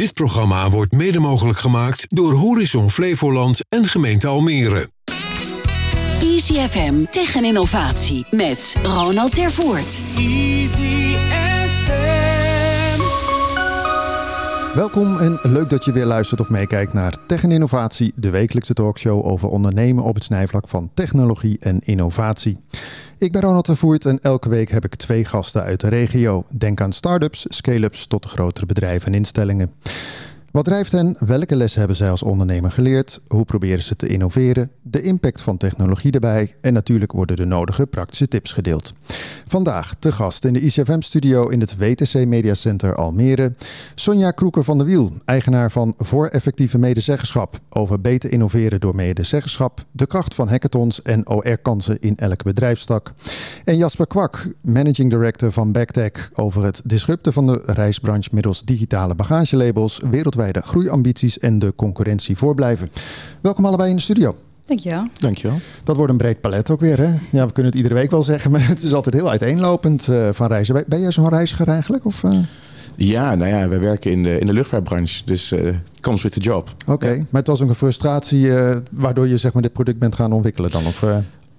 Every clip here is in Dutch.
Dit programma wordt mede mogelijk gemaakt door Horizon Flevoland en gemeente Almere. Easy FM tegen innovatie met Ronald Tervoort. Easy FM. Welkom en leuk dat je weer luistert of meekijkt naar Tech en Innovatie, de wekelijkse talkshow over ondernemen op het snijvlak van technologie en innovatie. Ik ben Ronald Tervoort en elke week heb ik twee gasten uit de regio. Denk aan start-ups, scale-ups tot grotere bedrijven en instellingen. Wat drijft hen? Welke lessen hebben zij als ondernemer geleerd? Hoe proberen ze te innoveren? De impact van technologie erbij en natuurlijk worden de nodige praktische tips gedeeld. Vandaag te gast in de ICFM-studio in het WTC Media Center Almere. Sonja Kroeker van der Wiel, eigenaar van Voor Effectieve Medezeggenschap. Over beter innoveren door medezeggenschap, de kracht van hackathons en OR-kansen in elke bedrijfstak. En Jasper Kwak, managing director van Backtech, over het disrupten van de reisbranche middels digitale bagagelabels, wereldwijd de groeiambities en de concurrentie voorblijven. Welkom allebei in de studio. Dankjewel. Dankjewel. Dat wordt een breed palet ook weer. Hè? Ja, we kunnen het iedere week wel zeggen, maar het is altijd heel uiteenlopend uh, van reizen. Ben, ben jij zo'n reiziger eigenlijk? Of, uh... Ja, nou ja, we werken in de, in de luchtvaartbranche, dus uh, comes with the job. Oké, okay. ja. maar het was ook een frustratie waardoor je zeg maar, dit product bent gaan ontwikkelen dan? Of,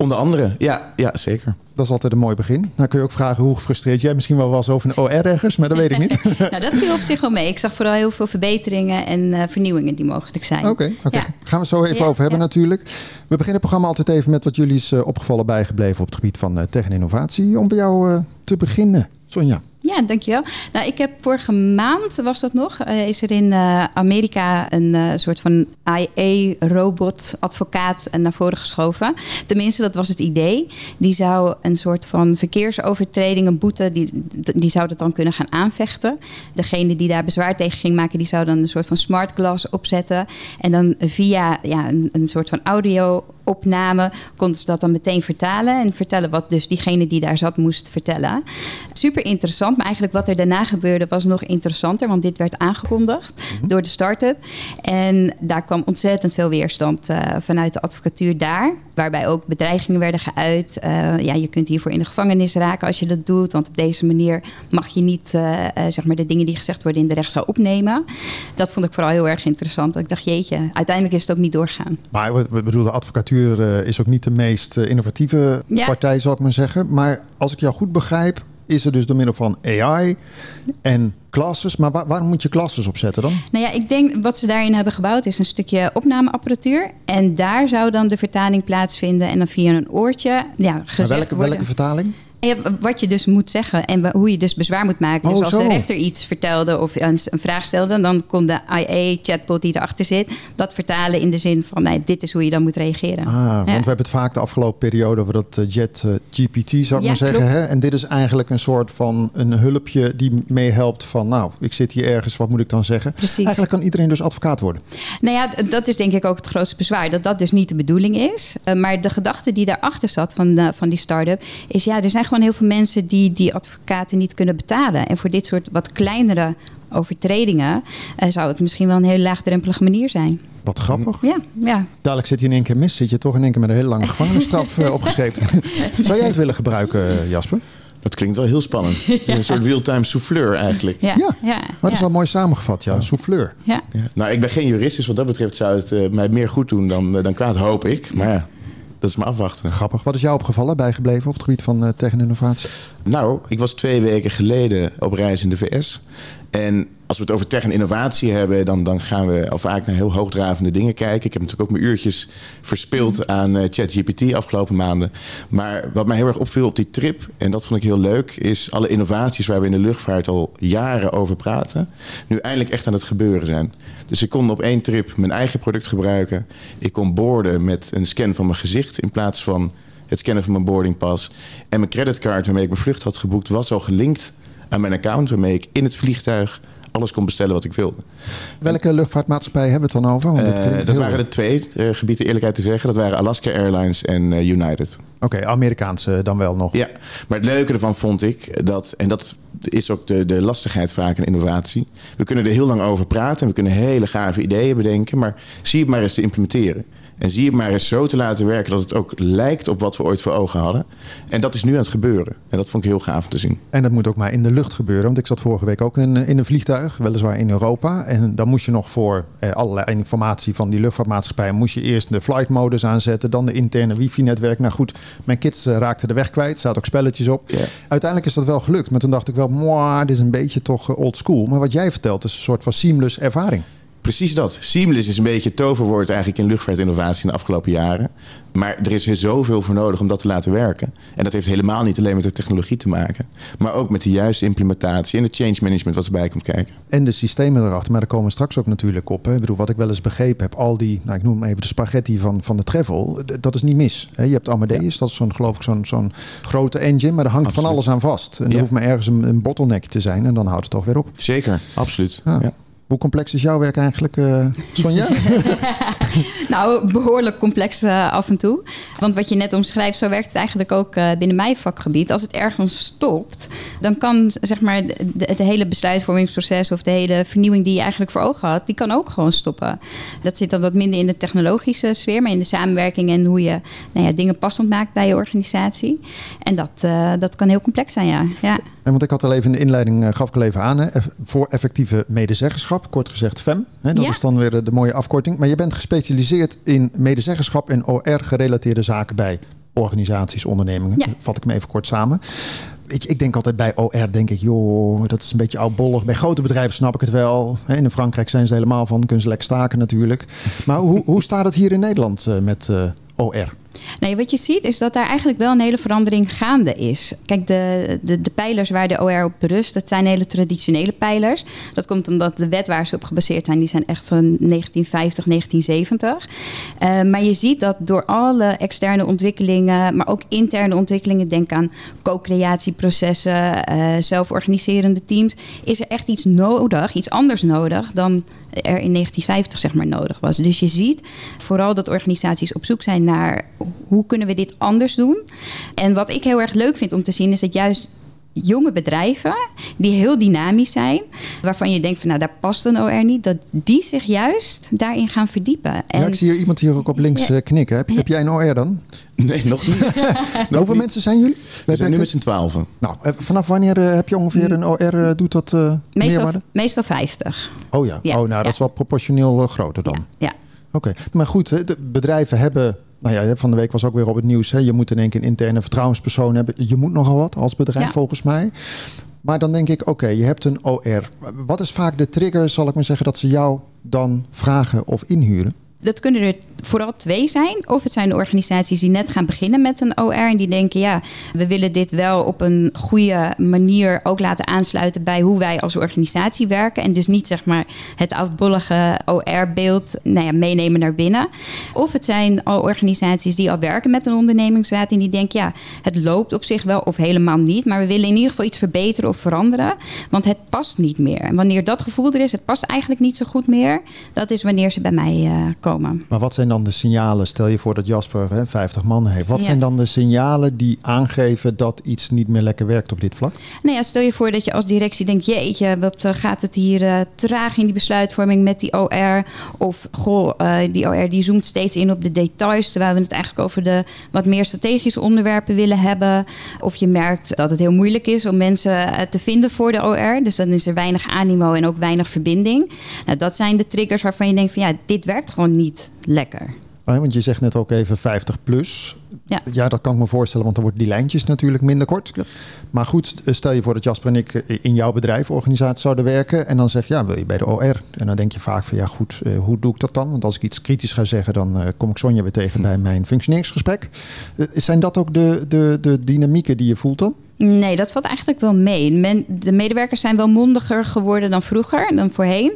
Onder andere, ja, ja, zeker. Dat is altijd een mooi begin. Dan kun je ook vragen hoe gefrustreerd jij misschien wel was over een OR ergens, maar dat weet ik niet. nou, dat viel op zich wel mee. Ik zag vooral heel veel verbeteringen en uh, vernieuwingen die mogelijk zijn. Oké, okay, okay. ja. gaan we het zo even ja, over hebben ja. natuurlijk. We beginnen het programma altijd even met wat jullie is uh, opgevallen bijgebleven op het gebied van uh, tech en innovatie. Om bij jou te beginnen, Sonja. Ja, dankjewel. Nou, ik heb vorige maand, was dat nog, uh, is er in uh, Amerika een uh, soort van IA-robot-advocaat naar voren geschoven. Tenminste, dat was het idee. Die zou een soort van verkeersovertreding, een boete, die, die zou dat dan kunnen gaan aanvechten. Degene die daar bezwaar tegen ging maken, die zou dan een soort van smart glass opzetten. En dan via ja, een, een soort van audio opname konden ze dat dan meteen vertalen. En vertellen wat dus diegene die daar zat moest vertellen. Super interessant. Maar eigenlijk wat er daarna gebeurde was nog interessanter. Want dit werd aangekondigd mm-hmm. door de start-up. En daar kwam ontzettend veel weerstand uh, vanuit de advocatuur daar. Waarbij ook bedreigingen werden geuit. Uh, ja, je kunt hiervoor in de gevangenis raken als je dat doet. Want op deze manier mag je niet uh, zeg maar de dingen die gezegd worden in de rechtszaal opnemen. Dat vond ik vooral heel erg interessant. Ik dacht, jeetje, uiteindelijk is het ook niet doorgaan. Maar we bedoelen, de advocatuur is ook niet de meest innovatieve ja. partij, zal ik maar zeggen. Maar als ik jou goed begrijp, is er dus door middel van AI en classes. Maar waar, waarom moet je classes opzetten dan? Nou ja, ik denk wat ze daarin hebben gebouwd is een stukje opnameapparatuur. En daar zou dan de vertaling plaatsvinden. En dan via een oortje ja, gezegd welke, worden... welke vertaling? Ja, wat je dus moet zeggen en hoe je dus bezwaar moet maken. Oh, dus als zo. de rechter iets vertelde of een, vraag stelde, dan kon de IA-chatbot die erachter zit, dat vertalen in de zin van nee, dit is hoe je dan moet reageren. Ah, ja. want we hebben het vaak de afgelopen periode over dat Jet uh, GPT, zou ik Ja, maar zeggen. Hè? En dit is eigenlijk een soort van een hulpje die meehelpt van, nou, ik zit hier ergens, wat moet ik dan zeggen? Precies. Eigenlijk kan iedereen dus advocaat worden. Nou ja, dat is denk ik ook het grootste bezwaar. Dat dat dus niet de bedoeling is. Uh, maar de gedachte die daarachter zat van, van die start-up... is ja, er zijn gewoon heel veel mensen die die advocaten niet kunnen betalen. En voor dit soort wat kleinere overtredingen... Uh, zou het misschien wel een hele laagdrempelige manier zijn. Wat grappig. Ja, ja. Dadelijk zit hij in één keer mis. Zit je toch in één keer met een hele lange gevangenisstraf uh, opgeschreven. Zou jij het willen gebruiken, uh, Jasper? Dat klinkt wel heel spannend. Het is een soort real-time souffleur eigenlijk. Ja, Ja, ja, Maar dat is ja. wel mooi samengevat, ja. Een souffleur. Ja. Ja. Nou, ik ben geen jurist, dus wat dat betreft zou het uh, mij meer goed doen dan, uh, dan kwaad, hoop ik. Maar ja, dat is maar afwachten. Grappig. Wat is jou opgevallen, bijgebleven op het gebied van uh, tech en innovatie? Nou, ik was twee weken geleden op reis in de VS. En als we het over tech en innovatie hebben, dan, dan gaan we al vaak naar heel hoogdravende dingen kijken. Ik heb natuurlijk ook mijn uurtjes verspild aan uh, ChatGPT afgelopen maanden. Maar wat mij heel erg opviel op die trip, en dat vond ik heel leuk, is alle innovaties waar we in de luchtvaart al jaren over praten, nu eindelijk echt aan het gebeuren zijn. Dus ik kon op één trip mijn eigen product gebruiken. Ik kon boorden met een scan van mijn gezicht in plaats van het scannen van mijn boardingpas. En mijn creditcard waarmee ik mijn vlucht had geboekt was al gelinkt aan mijn account, waarmee ik in het vliegtuig alles kon bestellen wat ik wilde. Welke luchtvaartmaatschappij hebben we het dan over? Want Uh, klinkt dat waren er twee, uh, gebied de eerlijkheid te zeggen. Dat waren Alaska Airlines en uh, United. Oké, Amerikaanse dan wel nog. Ja, maar het leuke ervan vond ik dat, en dat is ook de, de lastigheid vaak in innovatie. We kunnen er heel lang over praten en we kunnen hele gave ideeën bedenken, maar zie het maar eens te implementeren. En zie het maar eens zo te laten werken dat het ook lijkt op wat we ooit voor ogen hadden. En dat is nu aan het gebeuren. En dat vond ik heel gaaf om te zien. En dat moet ook maar in de lucht gebeuren. Want ik zat vorige week ook in, in een vliegtuig, weliswaar in Europa. En dan moest je nog voor eh, allerlei informatie van die luchtvaartmaatschappij... moest je eerst de flight modus aanzetten, dan de interne wifi-netwerk. Nou goed, mijn kids eh, raakten de weg kwijt. Er zaten ook spelletjes op. Uiteindelijk is dat wel gelukt. Maar toen dacht ik wel, dit is een beetje toch eh, old school. Maar wat jij vertelt is een soort van seamless ervaring. Precies dat. Seamless is een beetje het toverwoord eigenlijk in luchtvaartinnovatie in de afgelopen jaren. Maar er is er zoveel voor nodig om dat te laten werken. En dat heeft helemaal niet alleen met de technologie te maken. Maar ook met de juiste implementatie en het change management wat erbij komt kijken. En de systemen erachter, maar daar komen we straks ook natuurlijk op. Hè. Ik bedoel, wat ik wel eens begrepen heb, al die, nou, ik noem hem even de spaghetti van, van de travel, dat is niet mis. Hè. Je hebt Amadeus, dat is zo'n, geloof ik, zo'n, zo'n grote engine, maar er hangt van alles aan vast. En er Ja. hoeft maar ergens een, een bottleneck te zijn en dan houdt het toch weer op. Zeker, absoluut. Ja. Hoe complex is jouw werk eigenlijk, eh Sonja? Nou, behoorlijk complex eh, af en toe. Want wat je net omschrijft, zo werkt het eigenlijk ook eh, binnen mijn vakgebied. Als het ergens stopt, dan kan zeg maar het hele besluitvormingsproces of de hele vernieuwing die je eigenlijk voor ogen had, die kan ook gewoon stoppen. Dat zit dan wat minder in de technologische sfeer, maar in de samenwerking en hoe je nou ja, dingen passend maakt bij je organisatie. En dat, dat kan heel complex zijn, ja. ja. En want ik had al even in de inleiding, eh, gaf ik al even aan, hè, voor effectieve medezeggenschap, kort gezegd FEM. Hè, dat Ja. is dan weer de, de mooie afkorting. Maar je bent gespecialiseerd in medezeggenschap en OR-gerelateerde zaken bij organisaties, ondernemingen. Ja. Vat ik me even kort samen. Weet je, ik denk altijd bij OR, denk ik, joh, dat is een beetje oudbollig. Bij grote bedrijven snap ik het wel. Hè, In Frankrijk zijn ze helemaal van, kunnen ze lekker staken natuurlijk. Maar hoe, hoe staat het hier in Nederland eh, met eh, OR? Nee, wat je ziet is dat daar eigenlijk wel een hele verandering gaande is. Kijk, de, de, de pijlers waar de OR op berust, dat zijn hele traditionele pijlers. Dat komt omdat de wet waar ze op gebaseerd zijn, die zijn echt van 1950, 1970. Eh, maar je ziet dat door alle externe ontwikkelingen, maar ook interne ontwikkelingen, denk aan co-creatieprocessen, eh, zelforganiserende teams, is er echt iets nodig, iets anders nodig dan er in 1950 zeg maar nodig was. Dus je ziet vooral dat organisaties op zoek zijn naar hoe kunnen we dit anders doen. En wat ik heel erg leuk vind om te zien is dat juist jonge bedrijven die heel dynamisch zijn, waarvan je denkt van nou daar past een OR niet, dat die zich juist daarin gaan verdiepen. Ja, ik zie hier iemand hier ook op links Ja. eh, knikken. Heb, heb jij een OR dan? Nee, nog niet. Hoeveel niet. mensen zijn jullie? We zijn nu met z'n twaalfen. Nou, eh, vanaf wanneer eh, heb je ongeveer een OR? eh, doet dat eh meestal, meerwaarde? meestal 50. Oh ja, Ja, oh, nou, ja. dat is wel proportioneel groter dan. Ja. Oké, maar goed, de bedrijven hebben... Nou ja, van de week was ook weer op het nieuws. Hè, je moet in één keer een interne vertrouwenspersoon hebben. Je moet nogal wat als bedrijf Ja. volgens mij. Maar dan denk ik, oké, je hebt een OR. Wat is vaak de trigger, zal ik maar zeggen, dat ze jou dan vragen of inhuren? Dat kunnen er vooral twee zijn. Of het zijn de organisaties die net gaan beginnen met een OR. En die denken, ja, we willen dit wel op een goede manier ook laten aansluiten bij hoe wij als organisatie werken. En dus niet zeg maar het oudbollige OR-beeld nou ja, meenemen naar binnen. Of het zijn al organisaties die al werken met een ondernemingsraad. En die denken, ja, het loopt op zich wel of helemaal niet. Maar we willen in ieder geval iets verbeteren of veranderen. Want het past niet meer. En wanneer dat gevoel er is, het past eigenlijk niet zo goed meer. Dat is wanneer ze bij mij eh, komen. Maar wat zijn dan de signalen? Stel je voor dat Jasper hè, 50 man heeft. Wat Ja. zijn dan de signalen die aangeven dat iets niet meer lekker werkt op dit vlak? Nou ja, stel je voor dat je als directie denkt: jeetje, wat eh, gaat het hier eh, traag in die besluitvorming met die OR? Of goh, eh, die OR die zoomt steeds in op de details, terwijl we het eigenlijk over de wat meer strategische onderwerpen willen hebben. Of je merkt dat het heel moeilijk is om mensen te vinden voor de OR. Dus dan is er weinig animo en ook weinig verbinding. Nou, dat zijn de triggers waarvan je denkt: van ja, dit werkt gewoon niet lekker. Ah, Want je zegt net ook even 50 plus. Ja. Ja, dat kan ik me voorstellen, want dan worden die lijntjes natuurlijk minder kort. Maar goed, stel je voor dat Jasper en ik eh, in jouw bedrijf, organisatie zouden werken. En dan zeg je, ja, wil je bij de OR? En dan denk je vaak van, ja goed, eh, hoe doe ik dat dan? Want als ik iets kritisch ga zeggen, dan eh, kom ik Sonja weer tegen bij mijn functioneringsgesprek. Zijn dat ook de, de, de dynamieken die je voelt dan? Nee, dat valt eigenlijk wel mee. Men, de medewerkers zijn wel mondiger geworden dan vroeger, dan voorheen.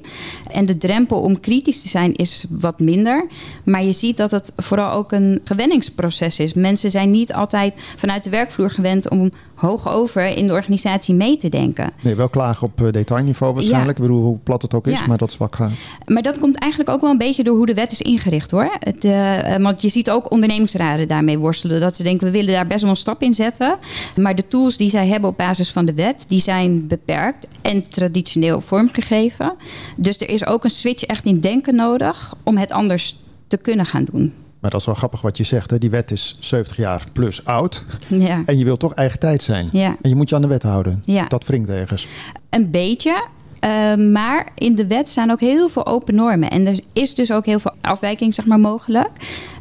En de drempel om kritisch te zijn is wat minder. Maar je ziet dat het vooral ook een gewenningsproces is. Mensen zijn niet altijd vanuit de werkvloer gewend om hoog over in de organisatie mee te denken. Nee, wel klagen op eh, detailniveau waarschijnlijk. Ja. Ik bedoel, hoe plat het ook is, Ja. maar dat is wat gaaf. Maar dat komt eigenlijk ook wel een beetje door hoe de wet is ingericht hoor. Het, eh, want je ziet ook ondernemingsraden daarmee worstelen. Dat ze denken, we willen daar best wel een stap in zetten. Maar de tools die zij hebben op basis van de wet, die zijn beperkt en traditioneel vormgegeven. Dus er is ook een switch echt in denken nodig om het anders te kunnen gaan doen. Maar dat is wel grappig wat je zegt. Hè? Die wet is 70 jaar plus oud. Ja. En je wilt toch eigen tijd zijn. Ja. En je moet je aan de wet houden. Ja. Dat wringt ergens. Een beetje. eh, maar in de wet staan ook heel veel open normen. En er is dus ook heel veel afwijking zeg maar, mogelijk.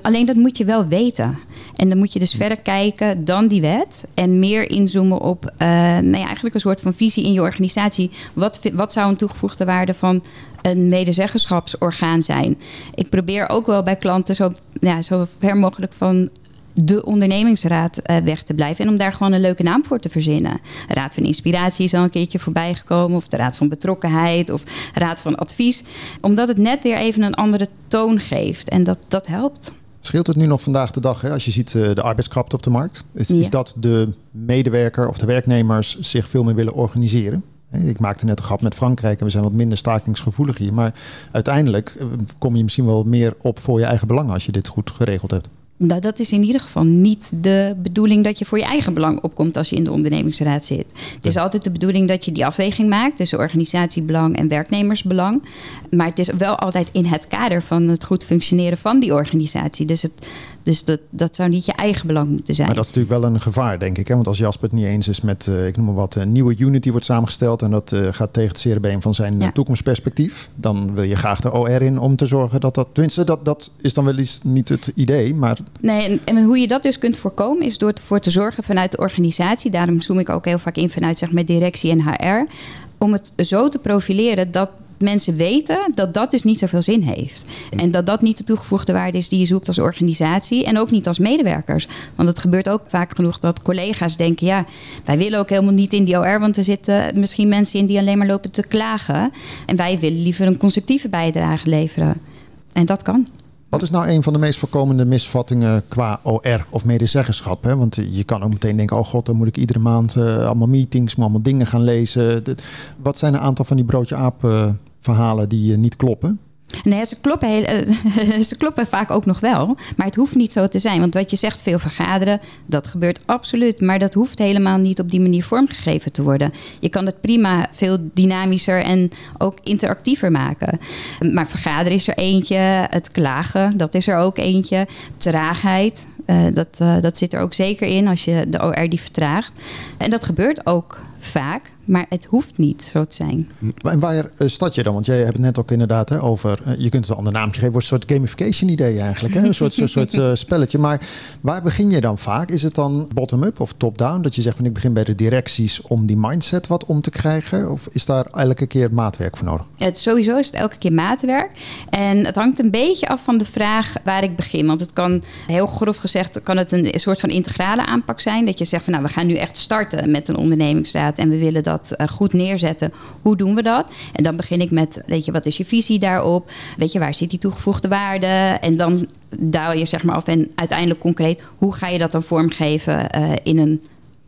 Alleen dat moet je wel weten. En dan moet je dus verder kijken dan die wet. En meer inzoomen op eh, nou ja, eigenlijk een soort van visie in je organisatie. Wat, wat zou een toegevoegde waarde van een medezeggenschapsorgaan zijn? Ik probeer ook wel bij klanten zo, ja, zo ver mogelijk van de ondernemingsraad eh, weg te blijven. En om daar gewoon een leuke naam voor te verzinnen. Raad van Inspiratie is al een keertje voorbij gekomen. Of de Raad van Betrokkenheid. Of Raad van Advies. Omdat het net weer even een andere toon geeft. En dat, dat helpt. Scheelt het nu nog vandaag de dag, hè? als je ziet eh, de arbeidskrapte op de markt? Is, Ja. is dat de medewerker of de werknemers zich veel meer willen organiseren? Ik maakte net een grap met Frankrijk en we zijn wat minder stakingsgevoelig hier. Maar uiteindelijk eh, kom je misschien wel meer op voor je eigen belangen als je dit goed geregeld hebt. Nou, dat is in ieder geval niet de bedoeling dat je voor je eigen belang opkomt als je in de ondernemingsraad zit. Het is altijd de bedoeling dat je die afweging maakt tussen organisatiebelang en werknemersbelang. Maar het is wel altijd in het kader van het goed functioneren van die organisatie. Dus, het, dus dat, dat zou niet je eigen belang moeten zijn. Maar dat is natuurlijk wel een gevaar, denk ik. Hè? Want als Jasper het niet eens is met, eh, ik noem maar wat, een nieuwe unit die wordt samengesteld... en dat eh, gaat tegen het zere been van zijn eh, Ja. toekomstperspectief... dan wil je graag de OR in om te zorgen dat dat... Tenminste, dat, dat is dan wel eens niet het idee, maar Nee, en, en hoe je dat dus kunt voorkomen is door ervoor te zorgen vanuit de organisatie. Daarom zoom ik ook heel vaak in vanuit zeg maar, directie en HR. Om het zo te profileren dat mensen weten dat dat dus niet zoveel zin heeft. En dat dat niet de toegevoegde waarde is die je zoekt als organisatie. En ook niet als medewerkers. Want het gebeurt ook vaak genoeg dat collega's denken... ja, wij willen ook helemaal niet in die OR... want er zitten misschien mensen in die alleen maar lopen te klagen. En wij willen liever een constructieve bijdrage leveren. En dat kan. Wat is nou een van de meest voorkomende misvattingen qua OR of medezeggenschap? Hè? Want je kan ook meteen denken, oh god, dan moet ik iedere maand eh, allemaal meetings, maar allemaal dingen gaan lezen. Wat zijn een aantal van die broodje aap eh, verhalen die eh, niet kloppen? Nee, ze kloppen, heel, eh, ze vaak ook nog wel. Maar het hoeft niet zo te zijn. Want wat je zegt, veel vergaderen, dat gebeurt absoluut. Maar dat hoeft helemaal niet op die manier vormgegeven te worden. Je kan het prima veel dynamischer en ook interactiever maken. Maar vergaderen is er eentje. Het klagen, dat is er ook eentje. Traagheid, eh, dat, eh, dat zit er ook zeker in als je de OR die vertraagt. En dat gebeurt ook vaak. Maar het hoeft niet zo te zijn. En waar eh, start je dan? Want jij hebt het net ook inderdaad hè, over, eh, je kunt het een ander naamje geven, wordt een soort gamification idee eigenlijk. Hè? Een soort, soort, soort eh, spelletje. Maar waar begin je dan vaak? Is het dan bottom-up of top-down? Dat je zegt van ik begin bij de directies om die mindset wat om te krijgen? Of is daar elke keer maatwerk voor nodig? Het, sowieso is het elke keer maatwerk. En het hangt een beetje af van de vraag waar ik begin. Want het kan, heel grof gezegd, kan het een soort van integrale aanpak zijn. Dat je zegt van nou, we gaan nu echt starten met een ondernemingsraad. En we willen dat eh, goed neerzetten. Hoe doen we dat? En dan begin ik met, weet je, wat is je visie daarop? Weet je, waar zit die toegevoegde waarde? En dan daal je zeg maar af en uiteindelijk concreet, hoe ga je dat dan vormgeven eh, in een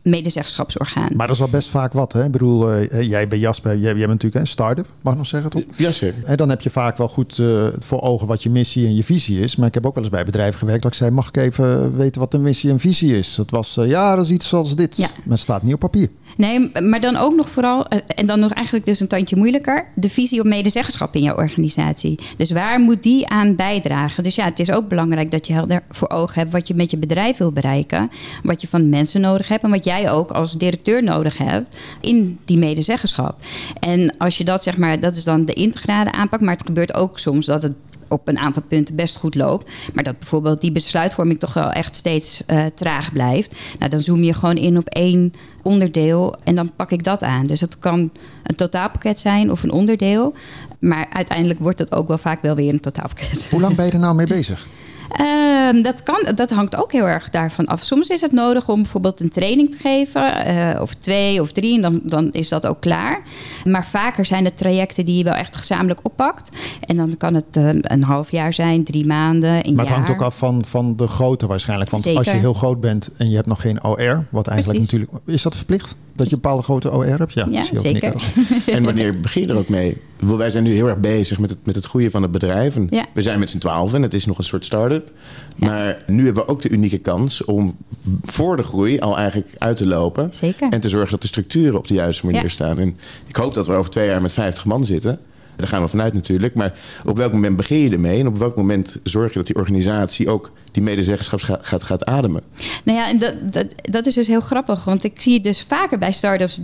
medezeggenschapsorgaan? Maar dat is wel best vaak wat. Hè? Ik bedoel, eh, jij bij Jasper, jij, jij bent natuurlijk een start-up, mag ik nog zeggen toch? Ja, zeker. En dan heb je vaak wel goed eh, voor ogen wat je missie en je visie is. Maar ik heb ook wel eens bij bedrijven gewerkt dat ik zei: mag ik even weten wat de missie en visie is? Dat was eh, ja, dat is iets zoals dit. Ja. Maar het staat niet op papier. Nee, maar dan ook nog vooral, eh, en dan nog eigenlijk dus een tandje moeilijker, de visie op medezeggenschap in jouw organisatie. Dus waar moet die aan bijdragen? Dus ja, het is ook belangrijk dat je helder voor ogen hebt wat je met je bedrijf wil bereiken, wat je van mensen nodig hebt en wat jij ook als directeur nodig hebt in die medezeggenschap. En als je dat zeg maar, dat is dan de integrale aanpak, maar het gebeurt ook soms dat het op een aantal punten best goed loopt. Maar dat bijvoorbeeld die besluitvorming toch wel echt steeds eh, traag blijft. Nou, dan zoom je gewoon in op één onderdeel en dan pak ik dat aan. Dus het kan een totaalpakket zijn of een onderdeel. Maar uiteindelijk wordt het ook wel vaak wel weer een totaalpakket. Hoe lang ben je er nou mee bezig? Ehm, dat, kan, dat hangt ook heel erg daarvan af. Soms is het nodig om bijvoorbeeld een training te geven, eh, of twee of drie, en dan, dan is dat ook klaar. Maar vaker zijn het trajecten die je wel echt gezamenlijk oppakt. En dan kan het eh, een half jaar zijn, drie maanden, een Maar het jaar. hangt ook af van, van de grootte waarschijnlijk. Want Zeker. als je heel groot bent en je hebt nog geen OR, wat eigenlijk Precies. natuurlijk. Is dat verplicht? Dat je een bepaalde grote OR hebt? Ja, Ja, zie je ook zeker. En wanneer begin je er ook mee? Wij zijn nu heel erg bezig met het, met het groeien van het bedrijf. En Ja. We zijn met z'n twaalf en het is nog een soort start-up. Maar nu hebben we ook de unieke kans om voor de groei al eigenlijk uit te lopen. Zeker. En te zorgen dat de structuren op de juiste manier Ja. staan. En ik hoop dat we over twee jaar met 50 man zitten. Daar gaan we vanuit natuurlijk. Maar op welk moment begin je ermee? En op welk moment zorg je dat die organisatie ook die medezeggenschap gaat, gaat, ademen? Nou ja, en dat, dat, dat is dus heel grappig. Want ik zie dus vaker bij start-ups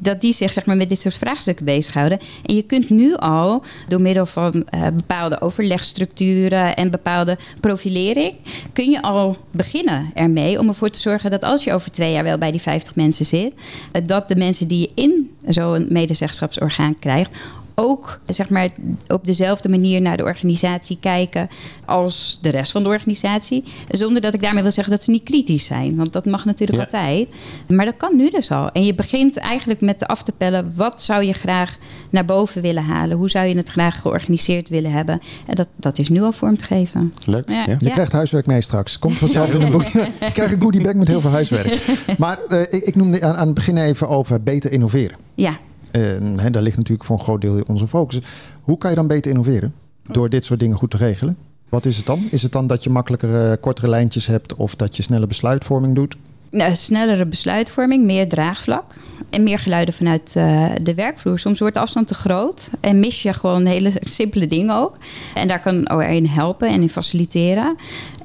dat die zich zeg maar, met dit soort vraagstukken bezighouden. En je kunt nu al door middel van eh, bepaalde overlegstructuren en bepaalde profilering, kun je al beginnen ermee om ervoor te zorgen dat als je over twee jaar wel bij die 50 mensen zit, eh, dat de mensen die je in zo'n medezeggenschapsorgaan krijgt, ook zeg maar, op dezelfde manier naar de organisatie kijken als de rest van de organisatie. Zonder dat ik daarmee wil zeggen dat ze niet kritisch zijn. Want dat mag natuurlijk altijd. Maar dat kan nu dus al. En je begint eigenlijk met af te pellen... wat zou je graag naar boven willen halen? Hoe zou je het graag georganiseerd willen hebben? En dat, dat is nu al vorm te geven. Leuk. Ja. Ja. Je krijgt huiswerk mee straks. Komt vanzelf in een boek. Je krijgt een goodie bag met heel veel huiswerk. Maar eh, ik, ik noemde aan, aan het begin even over beter innoveren. Ja, En daar ligt natuurlijk voor een groot deel onze focus. Hoe kan je dan beter innoveren? Door dit soort dingen goed te regelen. Wat is het dan? Is het dan dat je makkelijker eh, kortere lijntjes hebt of dat je snelle besluitvorming doet? Nou, snellere besluitvorming, meer draagvlak en meer geluiden vanuit eh, de werkvloer. Soms wordt de afstand te groot en mis je gewoon hele simpele dingen ook. En daar kan OR in helpen en in faciliteren.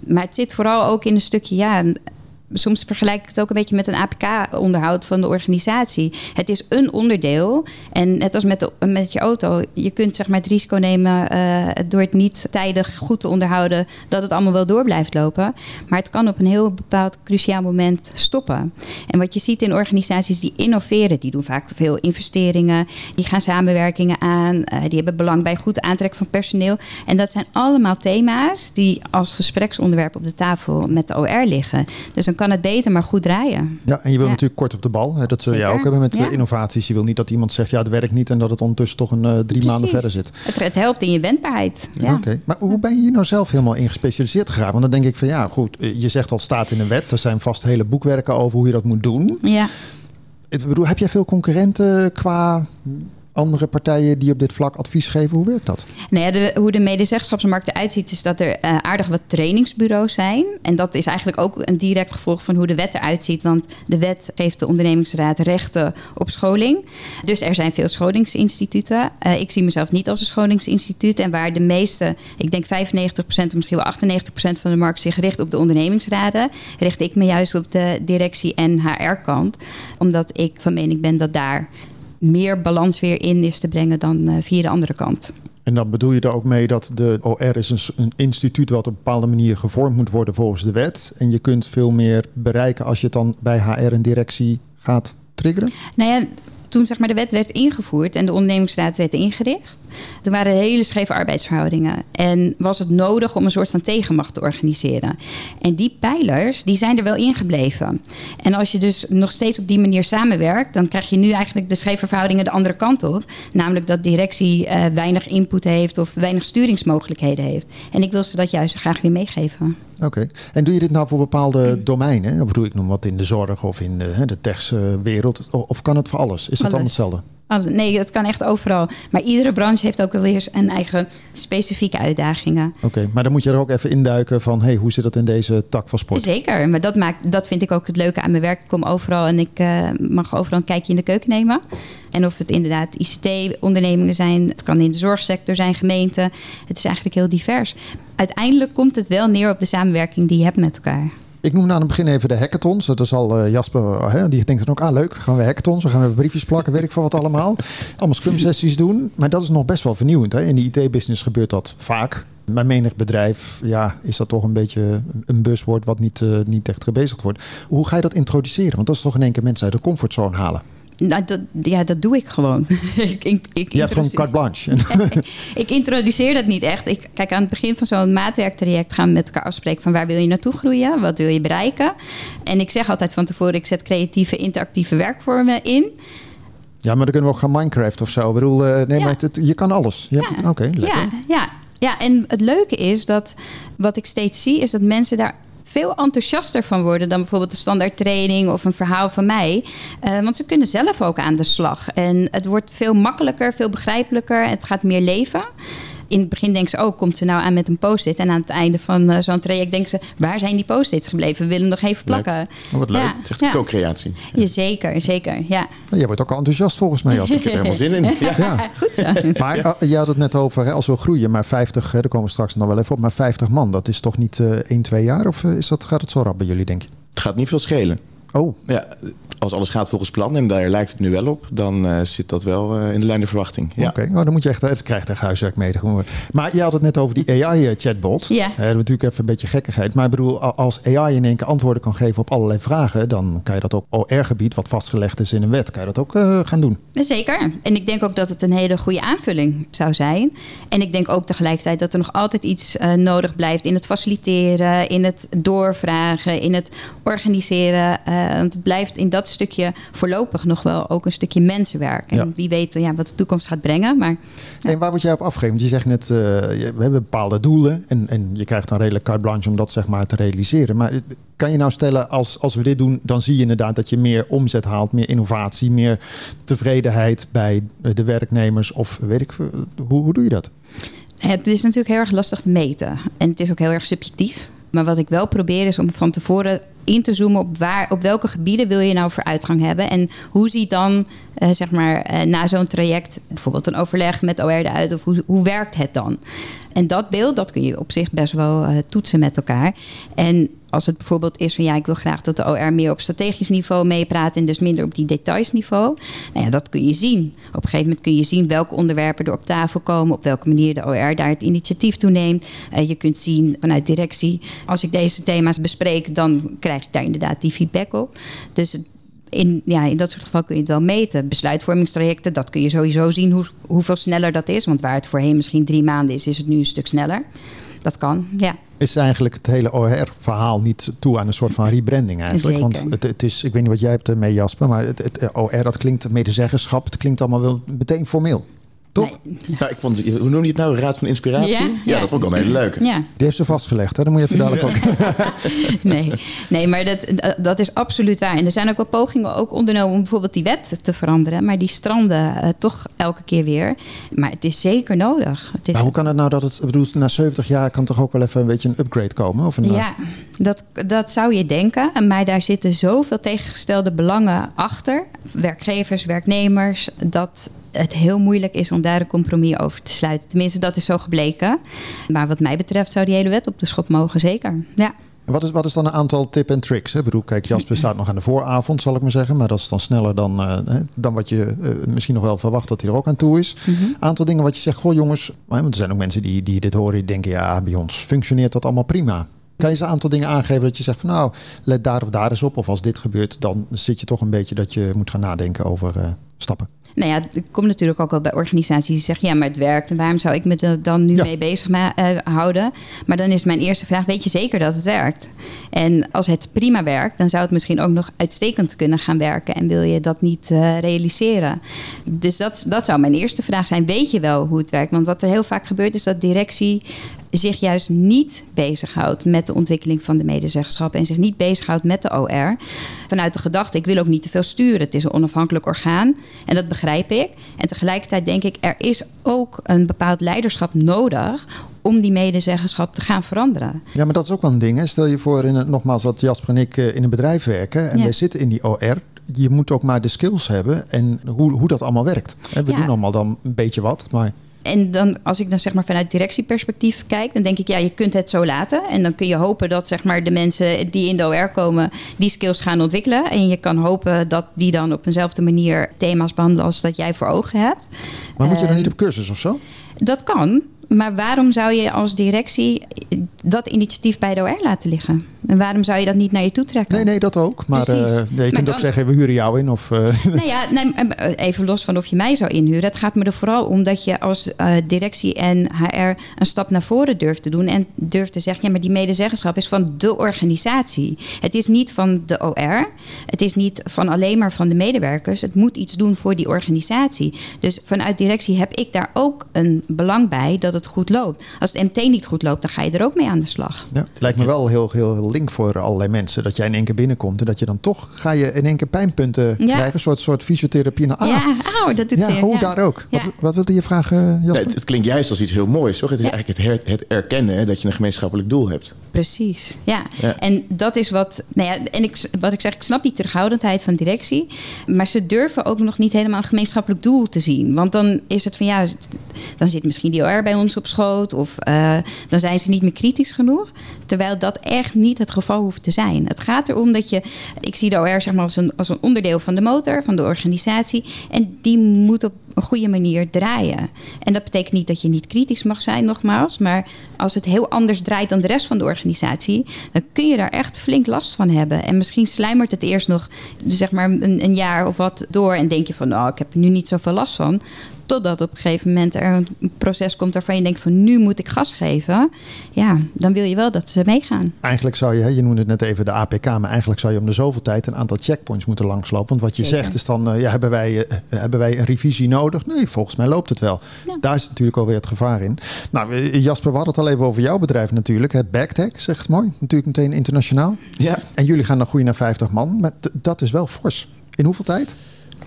Maar het zit vooral ook in een stukje, ja, soms vergelijk ik het ook een beetje met een APK-onderhoud van de organisatie. Het is een onderdeel. En net als met, met je auto, je kunt zeg maar het risico nemen eh, door het niet tijdig goed te onderhouden, dat het allemaal wel door blijft lopen. Maar het kan op een heel bepaald cruciaal moment stoppen. En wat je ziet in organisaties die innoveren, die doen vaak veel investeringen, die gaan samenwerkingen aan, eh, die hebben belang bij goed aantrekken van personeel. En dat zijn allemaal thema's die als gespreksonderwerp op de tafel met de OR liggen. Dus dan kan het beter maar goed draaien. Ja, en je wil Ja. natuurlijk kort op de bal. Hè, dat zul jij Zeker. ook hebben met Ja. eh, innovaties. Je wil niet dat iemand zegt, ja, het werkt niet... en dat het ondertussen toch een eh, drie maanden verder zit. Het, het helpt in je wendbaarheid. Ja. Oké, maar hoe ben je hier nou zelf helemaal in gespecialiseerd geraakt? Want dan denk ik van ja, goed, eh, je zegt al staat in een wet. Er zijn vast hele boekwerken over hoe je dat moet doen. Ja. Ik bedoel, heb jij veel concurrenten qua andere partijen die op dit vlak advies geven? Hoe werkt dat? Nou ja, hoe de medezeggenschapsmarkt eruit ziet, is dat er eh, aardig wat trainingsbureaus zijn. En dat is eigenlijk ook een direct gevolg van hoe de wet eruit ziet. Want de wet geeft de ondernemingsraad rechten op scholing. Dus er zijn veel scholingsinstituten. Eh, ik zie mezelf niet als een scholingsinstituut. En waar de meeste, ik denk 95% of misschien wel 98% van de markt zich richt op de ondernemingsraden, richt ik me juist op de directie en HR-kant. Omdat ik van mening ben dat daar meer balans weer in is te brengen dan eh, via de andere kant. En dan bedoel je er ook mee dat de OR is een, instituut wat op een bepaalde manier gevormd moet worden volgens de wet. En je kunt veel meer bereiken als je het dan bij HR en directie gaat triggeren. Nou ja, toen zeg maar, de wet werd ingevoerd en de ondernemingsraad werd ingericht, toen waren er hele scheve arbeidsverhoudingen. En was het nodig om een soort van tegenmacht te organiseren. En die pijlers, die zijn er wel ingebleven. En als je dus nog steeds op die manier samenwerkt, dan krijg je nu eigenlijk de scheve verhoudingen de andere kant op. Namelijk dat directie eh, weinig input heeft of weinig sturingsmogelijkheden heeft. En ik wil ze dat juist graag weer meegeven. Oké. En doe je dit nou voor bepaalde domeinen? Ik bedoel, ik noem wat in de zorg of in de, de techse wereld. O- Of kan het voor alles? Is het dan Alles. hetzelfde? Nee, dat kan echt overal. Maar iedere branche heeft ook wel weer zijn eigen specifieke uitdagingen. Oké, maar dan moet je er ook even induiken van... Hey, hoe zit dat in deze tak van sport? Zeker, maar dat, maakt, dat vind ik ook het leuke aan mijn werk. Ik kom overal en ik eh, mag overal een kijkje in de keuken nemen. En of het inderdaad ICT-ondernemingen zijn, het kan in de zorgsector zijn, gemeenten. Het is eigenlijk heel divers. Uiteindelijk komt het wel neer op de samenwerking die je hebt met elkaar. Ik noemde aan het begin even de hackathons. Dat is al eh, Jasper, hè, die denkt dan ook... ah leuk, gaan we hackathons, we gaan we briefjes plakken, weet ik van wat allemaal. Allemaal scrum sessies doen. Maar dat is nog best wel vernieuwend. Hè? In de IT-business gebeurt dat vaak. Bij menig bedrijf ja, is dat toch een beetje een buzzwoord... wat niet, eh, niet echt gebezigd wordt. Hoe ga je dat introduceren? Want dat is toch in één keer mensen uit de comfortzone halen. Nou, dat, ja, dat doe ik gewoon. ik, ik, ik Je hebt gewoon introduceer- carte blanche. ik introduceer dat niet echt. Ik, kijk, aan het begin van zo'n maatwerktraject gaan we met elkaar afspreken van waar wil je naartoe groeien, wat wil je bereiken. En ik zeg altijd van tevoren, ik zet creatieve, interactieve werkvormen in. ja, maar dan kunnen we ook gaan Minecraft of zo. Ik bedoel, eh, nee, Ja. maar het, je kan alles. Ja, Ja. Oké, lekker. Ja, ja, ja, en het leuke is dat wat ik steeds zie, is dat mensen daar veel enthousiaster van worden dan bijvoorbeeld een standaard training of een verhaal van mij. Eh, want ze kunnen zelf ook aan de slag. En het wordt veel makkelijker, veel begrijpelijker. Het gaat meer leven. In het begin denken ze, oh, komt ze nou aan met een post-it? En aan het einde van uh, zo'n traject denken ze, waar zijn die post-its gebleven? We willen nog even plakken. Oh, wat leuk. Ja. Het is echt ja. co-creatie. Ja, zeker, zeker, ja. Jij wordt ook al enthousiast volgens mij. Als ik heb er helemaal zin in. Ja. Goed zo. Maar uh, je had het net over, hè, als we groeien, maar 50, hè, daar komen we straks nog wel even op, maar 50 man, dat is toch niet uh, 1, 2 jaar? Of is dat, gaat het zo rap bij jullie, denk je? Het gaat niet veel schelen. Oh. Ja, als alles gaat volgens plan, en daar lijkt het nu wel op, dan uh, zit dat wel uh, in de lijn der verwachting. Ja. Oké, okay. oh, dan moet je echt, het krijgt echt huiswerk mee. Maar je had het net over die AI-chatbot. Ja. Uh, natuurlijk even een beetje gekkigheid. Maar ik bedoel, als AI in één keer antwoorden kan geven op allerlei vragen, dan kan je dat op OR-gebied, wat vastgelegd is in een wet, kan je dat ook gaan doen. Zeker. En ik denk ook dat het een hele goede aanvulling zou zijn. En ik denk ook tegelijkertijd dat er nog altijd iets nodig blijft in het faciliteren, in het doorvragen, in het organiseren. want het blijft in dat stukje voorlopig nog wel ook een stukje mensenwerk. En Ja. wie weet ja, wat de toekomst gaat brengen. Maar En waar word jij op afgegeven? Want je zegt net, eh, we hebben bepaalde doelen en, en je krijgt dan redelijk carte blanche om dat zeg maar te realiseren. Maar kan je nou stellen, als, als we dit doen, dan zie je inderdaad dat je meer omzet haalt, meer innovatie, meer tevredenheid bij de werknemers of weet ik veel. Hoe, hoe doe je dat? Het is natuurlijk heel erg lastig te meten. En het is ook heel erg subjectief. Maar wat ik wel probeer is om van tevoren in te zoomen op, waar, op welke gebieden wil je nou vooruitgang hebben. En hoe ziet dan, eh, zeg maar, eh, na zo'n traject bijvoorbeeld een overleg met OR eruit? Of hoe, hoe werkt het dan? En dat beeld, dat kun je op zich best wel uh, toetsen met elkaar. En als het bijvoorbeeld is van ja, ik wil graag dat de OR meer op strategisch niveau meepraat en dus minder op die detailsniveau. Nou ja, dat kun je zien. Op een gegeven moment kun je zien welke onderwerpen er op tafel komen, op welke manier de OR daar het initiatief toe neemt. Uh, je kunt zien vanuit directie, als ik deze thema's bespreek, dan krijg ik daar inderdaad die feedback op. Dus in, ja, in dat soort gevallen kun je het wel meten. Besluitvormingstrajecten, dat kun je sowieso zien hoe, hoeveel sneller dat is. Want waar het voorheen misschien drie maanden is, is het nu een stuk sneller. Dat kan, ja. Is eigenlijk het hele OR-verhaal niet toe aan een soort van rebranding eigenlijk? Zeker. Want het, het, is, ik weet niet wat jij hebt mee Jasper, maar het, het OR dat klinkt medezeggenschap, het klinkt allemaal wel meteen formeel. Toch? Nee. Nou, ik vond, hoe noem je het nou? Raad van Inspiratie? Ja, Ja, ja. dat vond ik wel een hele leuke. Ja, Die heeft ze vastgelegd, hè? Dan moet je even dadelijk ook. nee, nee maar dat, dat is absoluut waar. En er zijn ook wel pogingen ook ondernomen om bijvoorbeeld die wet te veranderen. Maar die stranden uh, toch elke keer weer. Maar het is zeker nodig. Het is, Maar hoe kan het nou dat het, bedoel, na 70 jaar kan toch ook wel even een beetje een upgrade komen? Of een, Ja, dat, dat zou je denken. Maar daar zitten zoveel tegengestelde belangen achter. Werkgevers, werknemers. Dat het heel moeilijk is om daar een compromis over te sluiten. Tenminste, dat is zo gebleken. Maar wat mij betreft zou die hele wet op de schop mogen, zeker. Ja. En Wat is, wat is dan een aantal tip en tricks? Hè? Bedoel, kijk, Jasper staat nog aan de vooravond, zal ik maar zeggen. Maar dat is dan sneller dan, uh, dan wat je uh, misschien nog wel verwacht dat hij er ook aan toe is. Mhm. Aantal dingen wat je zegt, goh jongens. Maar er zijn ook mensen die, die dit horen die denken, ja, bij ons functioneert dat allemaal prima. Kan je ze een aantal dingen aangeven dat je zegt van nou, let daar of daar eens op. Of als dit gebeurt, dan zit je toch een beetje dat je moet gaan nadenken over uh, stappen. Nou ja, het komt natuurlijk ook wel bij organisaties die zeggen... ja, maar het werkt en waarom zou ik me er dan nu Ja. mee bezig ma- eh, houden? Maar dan is mijn eerste vraag, weet je zeker dat het werkt? En als het prima werkt, dan zou het misschien ook nog uitstekend kunnen gaan werken... en wil je dat niet eh, realiseren? Dus dat, dat zou mijn eerste vraag zijn. Weet je wel hoe het werkt? Want wat er heel vaak gebeurt is dat directie zich juist niet bezighoudt met de ontwikkeling van de medezeggenschap en zich niet bezighoudt met de OR. Vanuit de gedachte, ik wil ook niet te veel sturen. Het is een onafhankelijk orgaan en dat begrijp ik. En tegelijkertijd denk ik, er is ook een bepaald leiderschap nodig om die medezeggenschap te gaan veranderen. Ja, maar dat is ook wel een ding. Hè? Stel je voor, in nogmaals, dat Jasper en ik uh, in een bedrijf werken en Ja. wij zitten in die OR. Je moet ook maar de skills hebben en hoe, hoe dat allemaal werkt. We Ja. doen allemaal dan een beetje wat, maar En dan, als ik dan zeg maar vanuit directieperspectief kijk, dan denk ik, ja, je kunt het zo laten. En dan kun je hopen dat zeg maar de mensen die in de OR komen, die skills gaan ontwikkelen. En je kan hopen dat die dan op eenzelfde manier thema's behandelen als dat jij voor ogen hebt. Maar moet je dan Eh, niet op cursus of zo? Dat kan. Maar waarom zou je als directie dat initiatief bij de OR laten liggen? En waarom zou je dat niet naar je toe trekken? Nee, nee, dat ook. Maar uh, nee, je Maar kunt dan- ook zeggen, we huren jou in. Of, uh, Nou ja, nee, even los van of je mij zou inhuren. Het gaat me er vooral om dat je als uh, directie en HR een stap naar voren durft te doen. En durft te zeggen, ja, maar die medezeggenschap is van de organisatie. Het is niet van de OR. Het is niet van alleen maar van de medewerkers. Het moet iets doen voor die organisatie. Dus vanuit directie heb ik daar ook een belang bij dat het goed loopt. Als het MT niet goed loopt, dan ga je er ook mee aan de slag. ja, lijkt me wel heel, heel, link voor allerlei mensen. Dat jij in één keer binnenkomt en dat je dan toch ga je in één keer pijnpunten Ja. krijgen. Een soort, soort fysiotherapie. Nou, ah, ja, auw, dat doet ja, zeer. oh, ja. daar ook. Ja. Wat, wat wilde je vragen, Jasper? Nee, het, het klinkt juist als iets heel moois, toch? Het is Ja. eigenlijk het, her- het erkennen hè, dat je een gemeenschappelijk doel hebt. Precies, ja. Ja. En dat is wat, nou ja, en ik, wat ik zeg, ik snap die terughoudendheid van directie, maar ze durven ook nog niet helemaal een gemeenschappelijk doel te zien. Want dan is het van ja, dan zit misschien die OR bij ons op schoot, of eh, dan zijn ze niet meer kritisch genoeg. Terwijl dat echt niet het geval hoeft te zijn. Het gaat erom dat je, ik zie de OR zeg maar als een, als een onderdeel van de motor, van de organisatie, en die moet op een goede manier draaien. En dat betekent niet dat je niet kritisch mag zijn, nogmaals. Maar als het heel anders draait dan de rest van de organisatie, dan kun je daar echt flink last van hebben. En misschien slijmert het eerst nog zeg maar een, een jaar of wat door. En denk je van, nou, ik heb er nu niet zoveel last van. Totdat op een gegeven moment er een proces komt waarvan je denkt van nu moet ik gas geven. Ja, dan wil je wel dat ze meegaan. Eigenlijk zou je, hè, je noemde het net even de APK, maar eigenlijk zou je om de zoveel tijd een aantal checkpoints moeten langslopen. Want wat je Zeker. zegt is dan, eh, ja, hebben, wij, eh, hebben wij een revisie nodig? Nee, volgens mij loopt het wel. Ja. Daar is natuurlijk alweer het gevaar in. Nou, eh, Jasper, we hadden het al even over jouw bedrijf natuurlijk. Het Backtech, zegt het mooi. Natuurlijk meteen internationaal. Ja. En jullie gaan dan groeien naar 50 man. Maar dat is wel fors. In hoeveel tijd?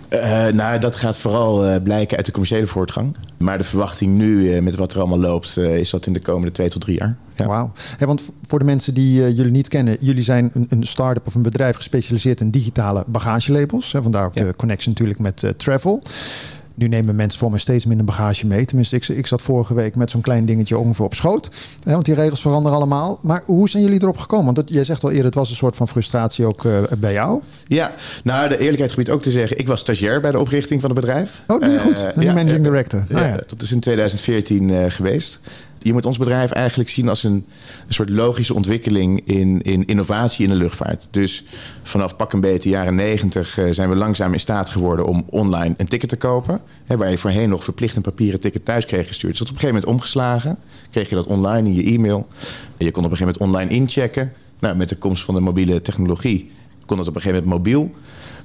Eh, nou, dat gaat vooral eh, blijken uit de commerciële voortgang. Maar de verwachting nu, eh, met wat er allemaal loopt, is dat in de komende twee tot drie jaar. Ja. Wauw. Want voor de mensen die jullie niet kennen, jullie zijn een, een start-up of een bedrijf gespecialiseerd in digitale bagagelabels. Hè, vandaar ook Ja. de connectie natuurlijk met travel. Nu nemen mensen voor mij steeds minder bagage mee. Tenminste, ik, ik zat vorige week met zo'n klein dingetje ongeveer op schoot. Hè, want die regels veranderen allemaal. Maar hoe zijn jullie erop gekomen? Want dat, jij zegt al eerder, het was een soort van frustratie ook eh, bij jou. Ja, nou, de eerlijkheid gebied ook te zeggen. Ik was stagiair bij de oprichting van het bedrijf. Oh, doe je goed. Eh, die managing director. Ja, Ah, ja. Dat is in 2014 eh, geweest. Je moet ons bedrijf eigenlijk zien als een, een soort logische ontwikkeling in, in innovatie in de luchtvaart. Dus vanaf pak een beetje jaren 90 eh, zijn we langzaam in staat geworden om online een ticket te kopen. Hè, waar je voorheen nog verplicht een papieren ticket thuis kreeg gestuurd. Dus dat op een gegeven moment omgeslagen. Kreeg je dat online in je e-mail. Je kon op een gegeven moment online inchecken. Nou, met de komst van de mobiele technologie kon dat op een gegeven moment mobiel.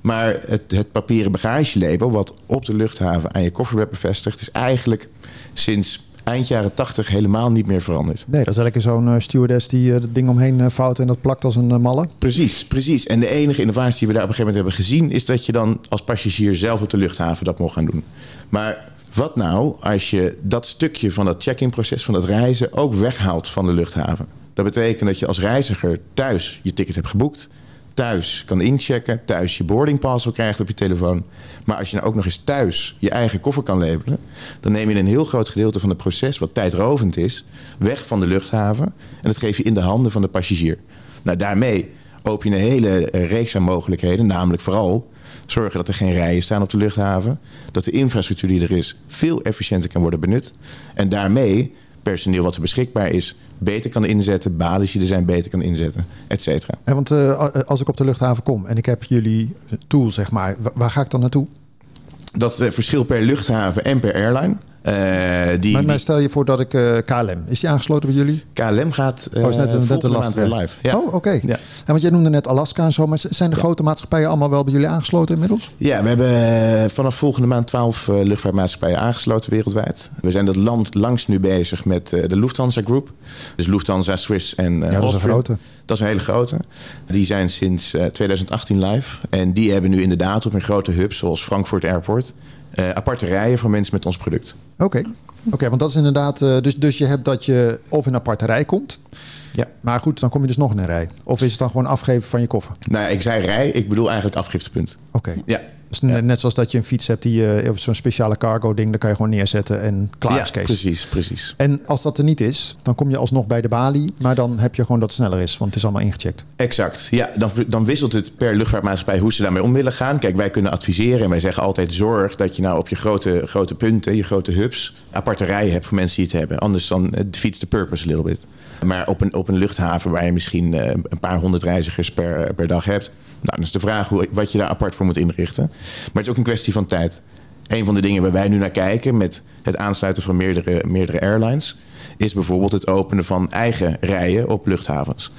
Maar het, het papieren bagagelabel, wat op de luchthaven aan je koffer werd bevestigd, is eigenlijk sinds eind jaren 80 helemaal niet meer veranderd. Nee, dat is eigenlijk zo'n eh, stewardess die eh, het ding omheen eh, vouwt en dat plakt als een eh, malle. Precies, precies. En de enige innovatie die we daar op een gegeven moment hebben gezien, is dat je dan als passagier zelf op de luchthaven dat mocht gaan doen. Maar wat nou als je dat stukje van dat check-in proces, van dat reizen, ook weghaalt van de luchthaven? Dat betekent dat je als reiziger thuis je ticket hebt geboekt, thuis kan inchecken, thuis je boardingpass al krijgt op je telefoon. Maar als je nou ook nog eens thuis je eigen koffer kan labelen, dan neem je een heel groot gedeelte van het proces, wat tijdrovend is, weg van de luchthaven. En dat geef je in de handen van de passagier. Nou, daarmee open je een hele reeks aan mogelijkheden. Namelijk vooral zorgen dat er geen rijen staan op de luchthaven. Dat de infrastructuur die er is veel efficiënter kan worden benut. En daarmee personeel wat er beschikbaar is beter kan inzetten. Balies die er zijn beter kan inzetten, et cetera. En want eh, als ik op de luchthaven kom en ik heb jullie tool, zeg maar, wa- waar ga ik dan naartoe? Dat eh, verschilt per luchthaven en per airline. Eh, die, maar, stel je voor dat ik eh, KLM, is die aangesloten bij jullie? KLM gaat eh Oh, is net, een- net volgende de maand last weer live. Ja. Oh, oké. Ja. En want jij noemde net Alaska en zo, maar zijn de grote maatschappijen allemaal wel bij jullie aangesloten inmiddels? Ja, we hebben eh, vanaf volgende maand 12 eh, luchtvaartmaatschappijen aangesloten wereldwijd. We zijn dat land langs nu bezig met eh, de Lufthansa Groep. Dus Lufthansa, Swiss en Ja, dat is een grote. Dat is een hele grote. Die zijn sinds eh, 2018 live. En die hebben nu inderdaad op een grote hub zoals Frankfurt Airport... eh, aparte rijen voor mensen met ons product. Oké, Oké, want dat is inderdaad, eh, dus, dus je hebt dat je of in een aparte rij komt, Ja. maar goed, dan kom je dus nog in een rij. Of is het dan gewoon afgeven van je koffer? Nou, ik zei rij, ik bedoel eigenlijk afgiftepunt. Oké. Ja. Net, net zoals dat je een fiets hebt, die je, of zo'n speciale cargo ding, daar kan je gewoon neerzetten en klaar is Kees. precies, precies. En als dat er niet is, dan kom je alsnog bij de balie, maar dan heb je gewoon dat het sneller is, want het is allemaal ingecheckt. Exact. Ja, dan, dan wisselt het per luchtvaartmaatschappij hoe ze daarmee om willen gaan. Kijk, wij kunnen adviseren en wij zeggen altijd: zorg dat je nou op je grote, grote punten, je grote hubs, aparte rijen hebt voor mensen die het hebben. Anders dan eh, defeats the purpose a little bit. Maar op een, op een luchthaven waar je misschien eh, een paar honderd reizigers per, per dag hebt, nou, dan is de vraag hoe, wat je daar apart voor moet inrichten. Maar het is ook een kwestie van tijd. Een van de dingen waar wij nu naar kijken met het aansluiten van meerdere, meerdere airlines, is bijvoorbeeld het openen van eigen rijen op luchthavens.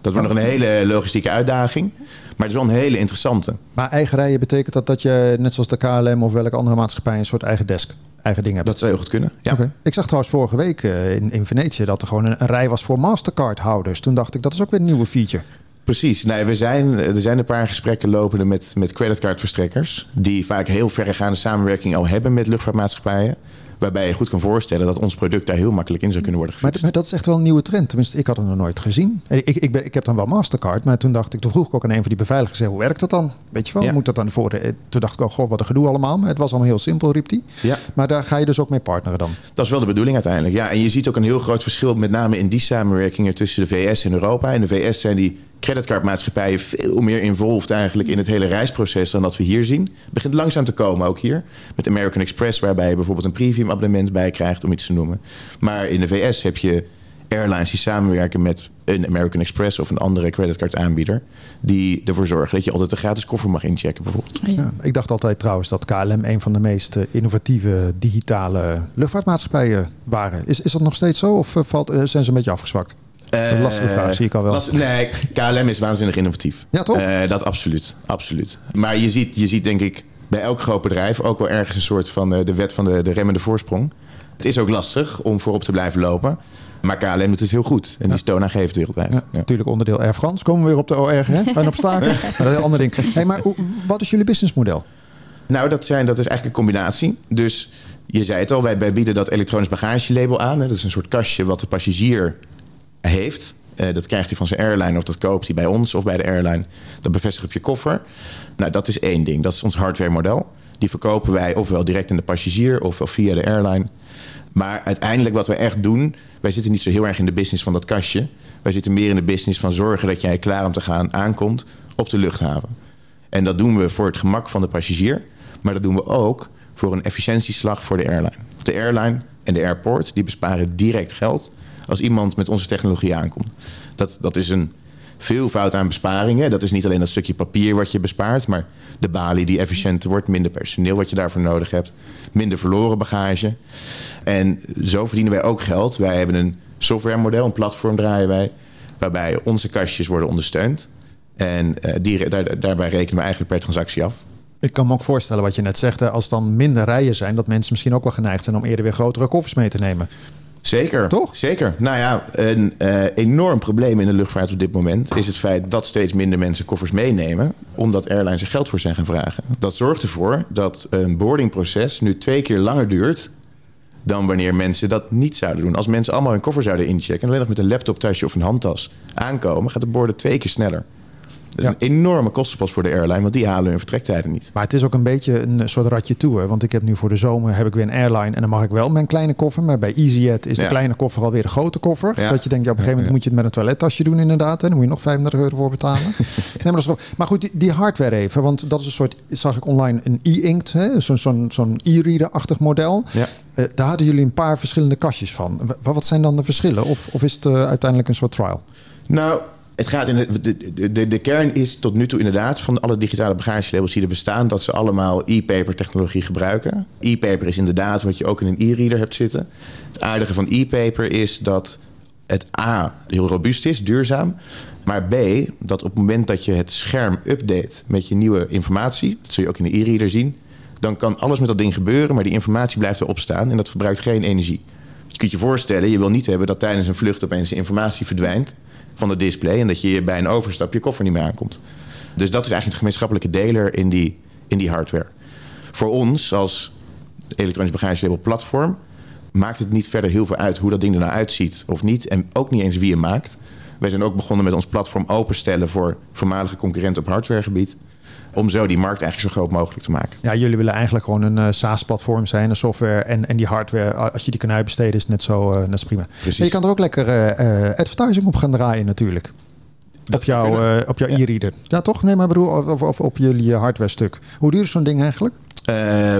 Dat wordt nog een hele logistieke uitdaging. Maar het is wel een hele interessante. Maar eigen rijden betekent dat dat je, net zoals de KLM of welke andere maatschappij, een soort eigen desk eigen ding hebben. Dat zou heel goed kunnen. Ja. Ik zag trouwens vorige week eh, in, in Venetië dat er gewoon een, een rij was voor Mastercard-houders. Toen dacht ik, dat is ook weer een nieuwe feature. Precies. Nee, we zijn, er zijn een paar gesprekken lopende met, met creditcardverstrekkers. Die vaak heel verregaande samenwerking al hebben met luchtvaartmaatschappijen. Waarbij je goed kan voorstellen dat ons product daar heel makkelijk in zou kunnen worden gefixt. maar dat is echt wel een nieuwe trend. Tenminste, ik had het nog nooit gezien. Ik, ik, ben, ik heb dan wel Mastercard, maar toen dacht ik, toen vroeg ik ook aan een van die beveiligers, hoe werkt dat dan? Weet je wel, Ja. moet dat dan voor? de- Toen dacht ik, oh god, wat een gedoe allemaal. Maar het was allemaal heel simpel, riep hij. Ja. Maar daar ga je dus ook mee partneren dan. Dat is wel de bedoeling uiteindelijk. Ja, en je ziet ook een heel groot verschil, met name in die samenwerkingen tussen de VS en Europa. In de VS zijn die creditcardmaatschappijen veel meer involved eigenlijk in het hele reisproces dan dat we hier zien. Het begint langzaam te komen, ook hier. Met American Express, waarbij je bijvoorbeeld een premium abonnement bij krijgt, om iets te noemen. Maar in de VS heb je airlines die samenwerken met een American Express of een andere creditcard aanbieder. Die ervoor zorgen dat je altijd een gratis koffer mag inchecken, bijvoorbeeld. Ja, ik dacht altijd trouwens dat KLM een van de meest eh, innovatieve digitale luchtvaartmaatschappijen waren. Is, is dat nog steeds zo of eh, valt, eh, zijn ze een beetje afgezwakt? Een lastige Eh, vraag, zie ik al wel. last- nee, KLM is waanzinnig innovatief. Ja, toch? Eh, dat absoluut, absoluut. Maar je ziet, je ziet denk ik bij elk groot bedrijf ook wel ergens een soort van eh, de wet van de, de remmende voorsprong. Het is ook lastig om voorop te blijven lopen. Maar KLM doet het heel goed. En die is toonaangevend wereldwijd. Ja, Ja. Natuurlijk onderdeel Air France. Komen we weer op de OR, hè? En op staken. Maar dat is een heel ander ding. Hey, maar wat is jullie businessmodel? Nou, dat, zijn, dat is eigenlijk een combinatie. Dus je zei het al, wij, wij bieden dat elektronisch bagagelabel aan. Hè. Dat is een soort kastje wat de passagier heeft. Eh, dat krijgt hij van zijn airline of dat koopt hij bij ons of bij de airline. Dat bevestigt op je koffer. Nou, dat is één ding. Dat is ons hardware model. Die verkopen wij ofwel direct aan de passagier ofwel via de airline. Maar uiteindelijk wat we echt doen... wij zitten niet zo heel erg in de business van dat kastje. Wij zitten meer in de business van zorgen dat jij klaar om te gaan aankomt op de luchthaven. En dat doen we voor het gemak van de passagier. Maar dat doen we ook voor een efficiëntieslag voor de airline. De airline en de airport die besparen direct geld als iemand met onze technologie aankomt. Dat, dat is een veelvoud aan besparingen. Dat is niet alleen dat stukje papier wat je bespaart, maar de balie die efficiënter wordt, minder personeel wat je daarvoor nodig hebt, minder verloren bagage. En zo verdienen wij ook geld. Wij hebben een softwaremodel, een platform draaien wij, waarbij onze kastjes worden ondersteund. En eh, daar, daarbij rekenen we eigenlijk per transactie af. Ik kan me ook voorstellen wat je net zegt. Als dan minder rijen zijn, dat mensen misschien ook wel geneigd zijn om eerder weer grotere koffers mee te nemen. Zeker. Toch? Zeker. Nou ja, een eh, enorm probleem in de luchtvaart op dit moment is het feit dat steeds minder mensen koffers meenemen, omdat airlines er geld voor zijn gaan vragen. Dat zorgt ervoor dat een boardingproces nu twee keer langer duurt dan wanneer mensen dat niet zouden doen. Als mensen allemaal hun koffer zouden inchecken en alleen nog met een laptoptasje of een handtas aankomen, gaat de borden twee keer sneller. Dat is Ja. een enorme kostenpost voor de airline, want die halen hun vertrektijden niet. Maar het is ook een beetje een soort ratje toe. Hè? Want ik heb nu voor de zomer heb ik weer een airline. En dan mag ik wel mijn kleine koffer. Maar bij EasyJet is de Ja. kleine koffer alweer de grote koffer. Ja. Dat je denkt, ja, op een gegeven moment moet je het met een toilettasje doen inderdaad. En dan moet je nog 35 euro voor betalen. nee, maar, dat is toch- maar goed, die, die hardware even. Want dat is een soort, zag ik online, een e-inkt. Zo'n zo'n zo'n e-reader-achtig model. Ja. Eh, daar hadden jullie een paar verschillende kastjes van. Wa- Wat zijn dan de verschillen? Of, of is het eh, uiteindelijk een soort trial? Nou, het gaat in de, de, de, kern is tot nu toe inderdaad van alle digitale bagagelabels die er bestaan, dat ze allemaal e-paper technologie gebruiken. E-paper is inderdaad wat je ook in een e-reader hebt zitten. Het aardige van e-paper is dat het A heel robuust is, duurzaam. Maar B, dat op het moment dat je het scherm update met je nieuwe informatie, dat zul je ook in de e-reader zien, dan kan alles met dat ding gebeuren, maar die informatie blijft erop staan en dat verbruikt geen energie. Je kunt je voorstellen, je wil niet hebben dat tijdens een vlucht opeens de informatie verdwijnt van het display en dat je bij een overstap je koffer niet meer aankomt. Dus dat is eigenlijk de gemeenschappelijke deler in die, in die hardware. Voor ons als elektronisch bagagelabel platform maakt het niet verder heel veel uit hoe dat ding er nou uitziet of niet. En ook niet eens wie hem maakt. Wij zijn ook begonnen met ons platform openstellen voor voormalige concurrenten op hardwaregebied. Om zo die markt eigenlijk zo groot mogelijk te maken. Ja, jullie willen eigenlijk gewoon een eh, SaaS-platform zijn, een software en, en die hardware. Als je die kan uitbesteden, is het net zo, eh, net prima. Precies. Maar je kan er ook lekker eh, advertising op gaan draaien natuurlijk. op jouw, op jouw Ja. e-reader. Ja, toch? Nee, maar bedoel, of, of op jullie hardware stuk. Hoe duur is zo'n ding eigenlijk?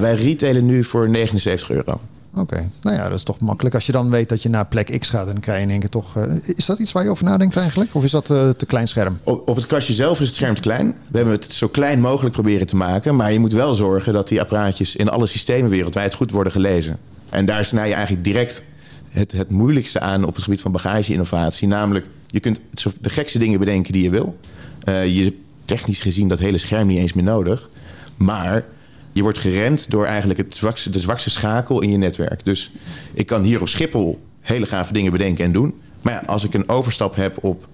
Wij retailen nu voor 79 euro. Oké, nou ja, dat is toch makkelijk. Als je dan weet dat je naar plek X gaat dan krijg je in één keer toch... eh, is dat iets waar je over nadenkt eigenlijk? Of is dat eh, te klein scherm? Op, het kastje zelf is het scherm te klein. We hebben het zo klein mogelijk proberen te maken. Maar je moet wel zorgen dat die apparaatjes in alle systemen wereldwijd goed worden gelezen. En daar snij je eigenlijk direct het, het moeilijkste aan op het gebied van bagage-innovatie. Namelijk, je kunt de gekste dingen bedenken die je wil. Eh, je hebt technisch gezien dat hele scherm niet eens meer nodig. Maar je wordt geremd door eigenlijk het zwakste, de zwakste schakel in je netwerk. Dus ik kan hier op Schiphol hele gave dingen bedenken en doen. Maar ja, als ik een overstap heb op...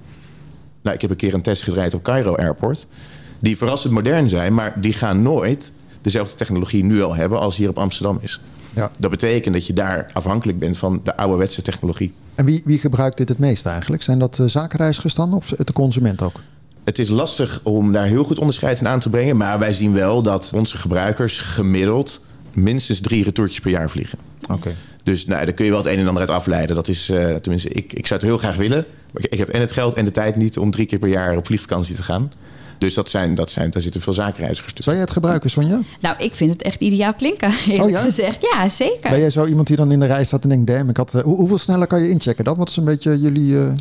Nou, ik heb een keer een test gedraaid op Cairo Airport. Die verrassend modern zijn, maar die gaan nooit dezelfde technologie nu al hebben als hier op Amsterdam is. Ja. Dat betekent dat je daar afhankelijk bent van de ouderwetse technologie. En wie, wie gebruikt dit het meest eigenlijk? Zijn dat zakenreizigers dan of de consument ook? Het is lastig om daar heel goed onderscheid in aan te brengen. Maar wij zien wel dat onze gebruikers gemiddeld minstens drie retourtjes per jaar vliegen. Oké. Dus nou, daar kun je wel het een en ander uit afleiden. Dat is, uh, tenminste, ik, ik zou het heel graag willen. Maar ik, ik heb en het geld en de tijd niet om drie keer per jaar op vliegvakantie te gaan. Dus dat zijn, dat zijn, daar zitten veel zakenreizigers tussen. Zou jij het gebruiken, Sonja? Nou, ik vind het echt ideaal klinken. Oh ja? Gezegd. Ja, zeker. Ben jij zo iemand die dan in de rij staat en denkt... damn, ik had, uh, hoe, hoeveel sneller kan je inchecken? Dat wat is een beetje jullie... Uh...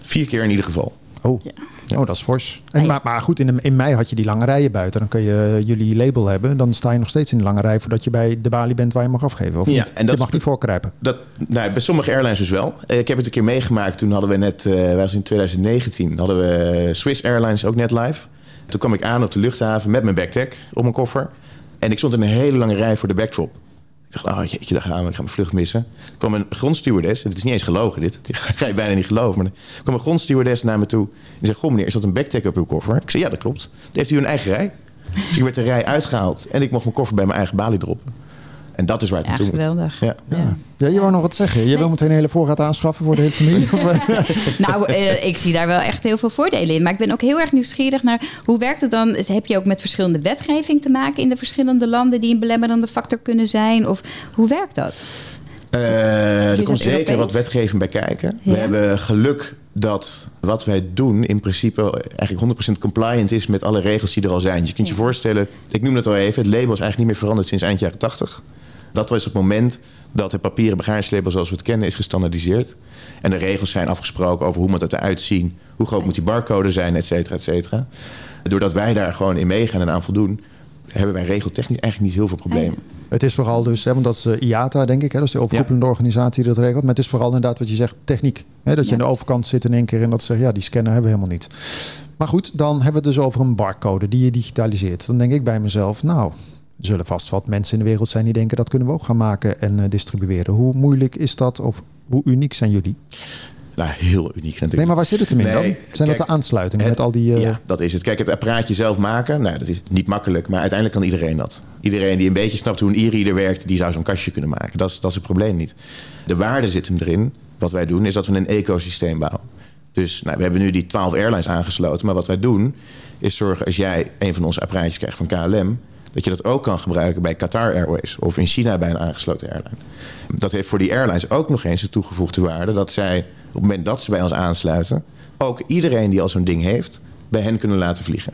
Vier keer in ieder geval. Oh, ja. oh dat is fors. En, maar, maar goed, in, in mei had je die lange rijen buiten. Dan kun je jullie label hebben. Dan sta je nog steeds in de lange rij... voordat je bij de balie bent waar je mag afgeven. Of ja, niet? En dat, je mag niet voorkruipen. Dat, nou, bij sommige airlines dus wel. Ik heb het een keer meegemaakt. Toen hadden we net... Uh, was in 2019 hadden we Swiss Airlines ook net live... Toen kwam ik aan op de luchthaven met mijn backpack op mijn koffer. En ik stond in een hele lange rij voor de backdrop. Ik dacht, oh jeetje, daar gaan we. Ik ga mijn vlucht missen. Er kwam een grondstewardess. Het is niet eens gelogen dit. Dat ga je bijna niet geloven. Maar er een grondstewardess naar me toe. En zei, goh meneer, is dat een backpack op uw koffer? Ik zei, ja dat klopt. Heeft u een eigen rij? Dus ik werd de rij uitgehaald. En ik mocht mijn koffer bij mijn eigen balie droppen. En dat is waar het ja, naartoe geweldig. moet. Ja. Ja. ja, je wou nog wat zeggen. Je nee. wil meteen een hele voorraad aanschaffen voor de hele familie? nou, uh, ik zie daar wel echt heel veel voordelen in. Maar ik ben ook heel erg nieuwsgierig naar hoe werkt het dan? Heb je ook met verschillende wetgeving te maken in de verschillende landen die een belemmerende factor kunnen zijn? Of hoe werkt dat? Uh, er komt zeker Europees? wat wetgeving bij kijken. Ja. We hebben geluk dat wat wij doen in principe eigenlijk 100% compliant is met alle regels die er al zijn. Je kunt je ja. voorstellen, ik noem het al even, het label is eigenlijk niet meer veranderd sinds eind jaren 80. Dat was het moment dat het papieren bagagelabel zoals we het kennen is gestandardiseerd. En de regels zijn afgesproken over hoe moet het eruit zien, hoe groot moet die barcode zijn, et cetera, et cetera. Doordat wij daar gewoon in meegaan en aan voldoen, hebben wij regeltechnisch eigenlijk niet heel veel problemen. Het is vooral dus, hè, want dat is IATA, denk ik, hè, dat is de overkoepelende ja. organisatie die dat regelt. Maar het is vooral inderdaad wat je zegt, techniek. Hè, dat je ja. aan de overkant zit in één keer en dat ze zeggen, ja, die scanner hebben we helemaal niet. Maar goed, dan hebben we het dus over een barcode die je digitaliseert. Dan denk ik bij mezelf, nou, er zullen vast wat mensen in de wereld zijn die denken dat kunnen we ook gaan maken en uh, distribueren. Hoe moeilijk is dat of hoe uniek zijn jullie? Nou, heel uniek natuurlijk. Nee, maar waar zit het hem in nee, dan? Zijn kijk, dat de aansluitingen met al die... Uh... Ja, dat is het. Kijk, het apparaatje zelf maken, nou, dat is niet makkelijk. Maar uiteindelijk kan iedereen dat. Iedereen die een beetje snapt hoe een e-reader werkt... die zou zo'n kastje kunnen maken. Dat is, dat is het probleem niet. De waarde zit hem erin. Wat wij doen, is dat we een ecosysteem bouwen. Dus nou, we hebben nu die 12 airlines aangesloten. Maar wat wij doen, is zorgen als jij een van onze apparaatjes krijgt van KLM... dat je dat ook kan gebruiken bij Qatar Airways... of in China bij een aangesloten airline. Dat heeft voor die airlines ook nog eens de toegevoegde waarde... dat zij op het moment dat ze bij ons aansluiten, ook iedereen die al zo'n ding heeft, bij hen kunnen laten vliegen.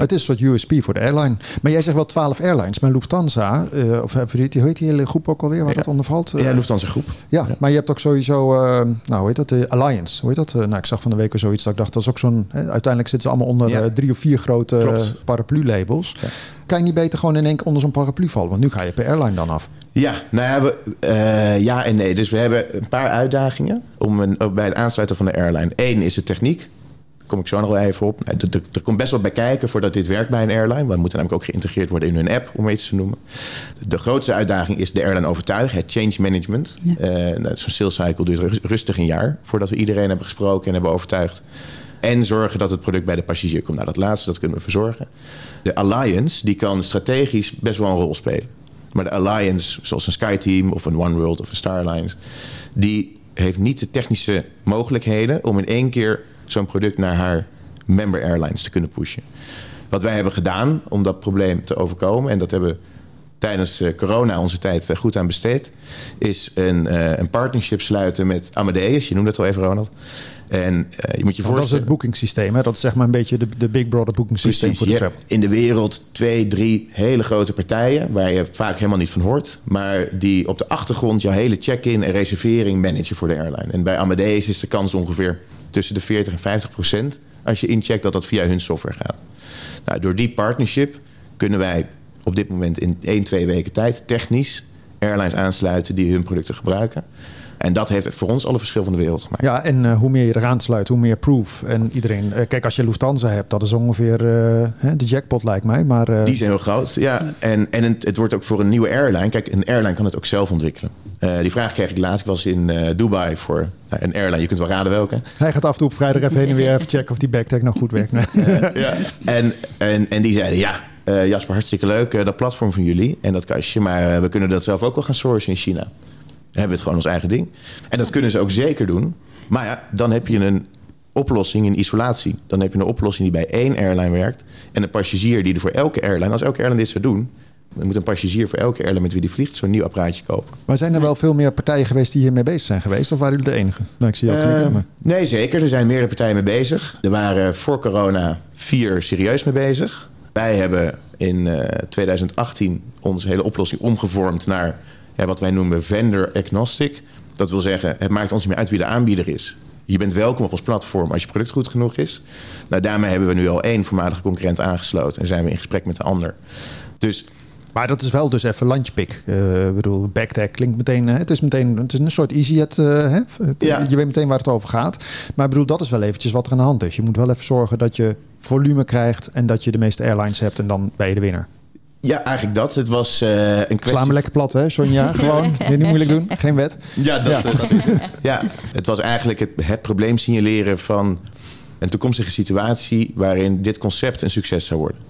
Het is een soort USP voor de airline. Maar jij zegt wel 12 airlines. Maar Lufthansa, uh, of hoe heet die hele groep ook alweer waar ja. dat onder valt? Ja, Lufthansa groep. Ja, maar je hebt ook sowieso, nou hoe heet dat, de Alliance. Hoe heet dat? nou, ik zag van de week weer zoiets dat ik dacht, dat is ook zo'n, uiteindelijk zitten ze allemaal onder drie of vier grote paraplu-labels. Kan je niet beter gewoon in één keer onder zo'n paraplu vallen? Want nu ga je per airline dan af. Ja, nou ja, we, uh, ja en nee. Dus we hebben een paar uitdagingen om een, bij het aansluiten van de airline. Eén is de techniek. Kom ik zo nog wel even op. Er, komt best wel bij kijken voordat dit werkt bij een airline. We moeten namelijk ook geïntegreerd worden in hun app, om iets te noemen. De grootste uitdaging is de airline overtuigen, het change management. Ja. Uh, Zo'n sales cycle duurt rustig een jaar voordat we iedereen hebben gesproken en hebben overtuigd. En zorgen dat het product bij de passagier komt. Nou, dat laatste dat kunnen we verzorgen. De Alliance die kan strategisch best wel een rol spelen. Maar de Alliance, zoals een SkyTeam of een OneWorld of een Starlines... die heeft niet de technische mogelijkheden... om in één keer zo'n product naar haar member airlines te kunnen pushen. Wat wij hebben gedaan om dat probleem te overkomen... en dat hebben we tijdens corona onze tijd goed aan besteed... is een, een partnership sluiten met Amadeus. Je noemde het al even, Ronald. En uh, je moet je voorstellen... Dat is het boekingssysteem, hè? Dat is zeg maar een beetje de, de Big Brother boekingssysteem voor de travel. In de wereld twee, drie hele grote partijen... waar je vaak helemaal niet van hoort... maar die op de achtergrond jouw hele check-in en reservering managen voor de airline. En bij Amadeus is de kans ongeveer tussen de 40 en 50 procent... als je incheckt dat dat via hun software gaat. Nou, door die partnership kunnen wij op dit moment in 1, 2 weken tijd... technisch airlines aansluiten die hun producten gebruiken... En dat heeft voor ons alle verschil van de wereld gemaakt. Ja, en uh, hoe meer je eraan sluit, hoe meer proof. En iedereen, uh, kijk, als je Lufthansa hebt, dat is ongeveer uh, de jackpot, lijkt mij. Maar, Die zijn heel groot, ja. En, en het, het, wordt ook voor een nieuwe airline. Kijk, een airline kan het ook zelf ontwikkelen. die vraag kreeg ik laatst. Ik was in Dubai voor een airline. Je kunt wel raden welke. Hij gaat af en toe op vrijdag even heen en weer even checken of die backtag nog goed werkt. ja. en, en, en die zeiden ja. Jasper, hartstikke leuk, dat platform van jullie en dat kastje. Maar we kunnen dat zelf ook wel gaan sourcen in China. Hebben we het gewoon ons eigen ding. En dat kunnen ze ook zeker doen. Maar ja, dan heb je een oplossing in isolatie. Dan heb je een oplossing die bij één airline werkt. En een passagier die er voor elke airline, als elke airline dit zou doen, dan moet een passagier voor elke airline met wie die vliegt zo'n nieuw apparaatje kopen. Maar zijn er wel veel meer partijen geweest die hiermee bezig zijn geweest? Of waren jullie de enige? Nou, ik zie jou knikken, maar... Nee, zeker. Er zijn meerdere partijen mee bezig. Er waren voor corona vier serieus mee bezig. Wij hebben in uh, 2018 onze hele oplossing omgevormd naar wat wij noemen vendor agnostic. Dat wil zeggen, het maakt ons niet meer uit wie de aanbieder is. Je bent welkom op ons platform als je product goed genoeg is. Nou, daarmee hebben we nu al één voormalige concurrent aangesloten en zijn we in gesprek met de ander. Dus maar dat is wel dus even landjepik. Uh, ik bedoel, backtag klinkt meteen... Hè, het is meteen het is een soort EasyJet. Uh? Ja. Je weet meteen waar het over gaat. Maar ik bedoel, dat is wel eventjes wat er aan de hand is. Je moet wel even zorgen dat je volume krijgt... en dat je de meeste airlines hebt en dan ben je de winnaar. Ja, eigenlijk dat. Het was uh, een kwestie... Sla me lekker plat, hè, Sonja? Gewoon, niet moeilijk doen. Geen wet. Ja, dat, ja. dat is het. Ja, het was eigenlijk het, het probleem signaleren van een toekomstige situatie... waarin dit concept een succes zou worden.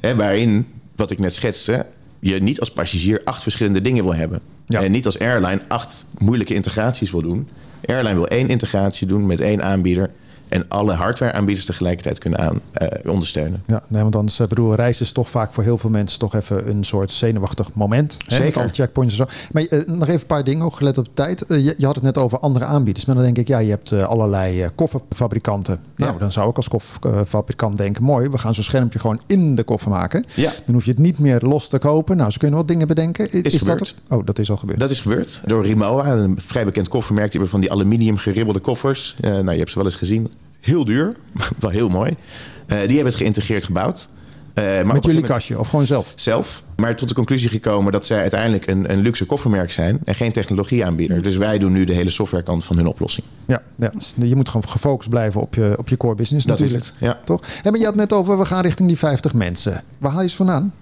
Hè, waarin, wat ik net schetste je niet als passagier acht verschillende dingen wil hebben. Ja. En niet als airline acht moeilijke integraties wil doen. Airline wil één integratie doen met één aanbieder en alle hardware-aanbieders tegelijkertijd kunnen aan, uh, ondersteunen. Ja, nee, want anders uh, bedoel, reizen is toch vaak voor heel veel mensen toch even een soort zenuwachtig moment. Zeker. Hè, met alle checkpoints en zo. Maar uh, nog even een paar dingen, ook gelet op de tijd. Je, je, had het net over andere aanbieders. Maar dan denk ik, ja, je hebt allerlei kofferfabrikanten. Nou, ja. dan zou ik als kofferfabrikant denken, mooi, we gaan zo'n schermpje gewoon in de koffer maken. Ja. Dan hoef je het niet meer los te kopen. Nou, ze kunnen wat dingen bedenken. Is, is dat? Oh, dat is al gebeurd. Dat is gebeurd. Door Rimowa, een vrij bekend koffermerk. Die hebben van die aluminium geribbelde koffers. nou, je hebt ze wel eens gezien heel duur, wel heel mooi. Uh, die hebben het geïntegreerd gebouwd. Uh, maar Met jullie kastje of gewoon zelf? Zelf. Maar tot de conclusie gekomen dat zij uiteindelijk een, een luxe koffermerk zijn en geen technologieaanbieder. Dus wij doen nu de hele softwarekant van hun oplossing. Ja, ja, je moet gewoon gefocust blijven op je, op je core business dat natuurlijk. Is het, ja. Toch? En maar je had net over, we gaan richting die 50 mensen. Waar haal je ze vandaan?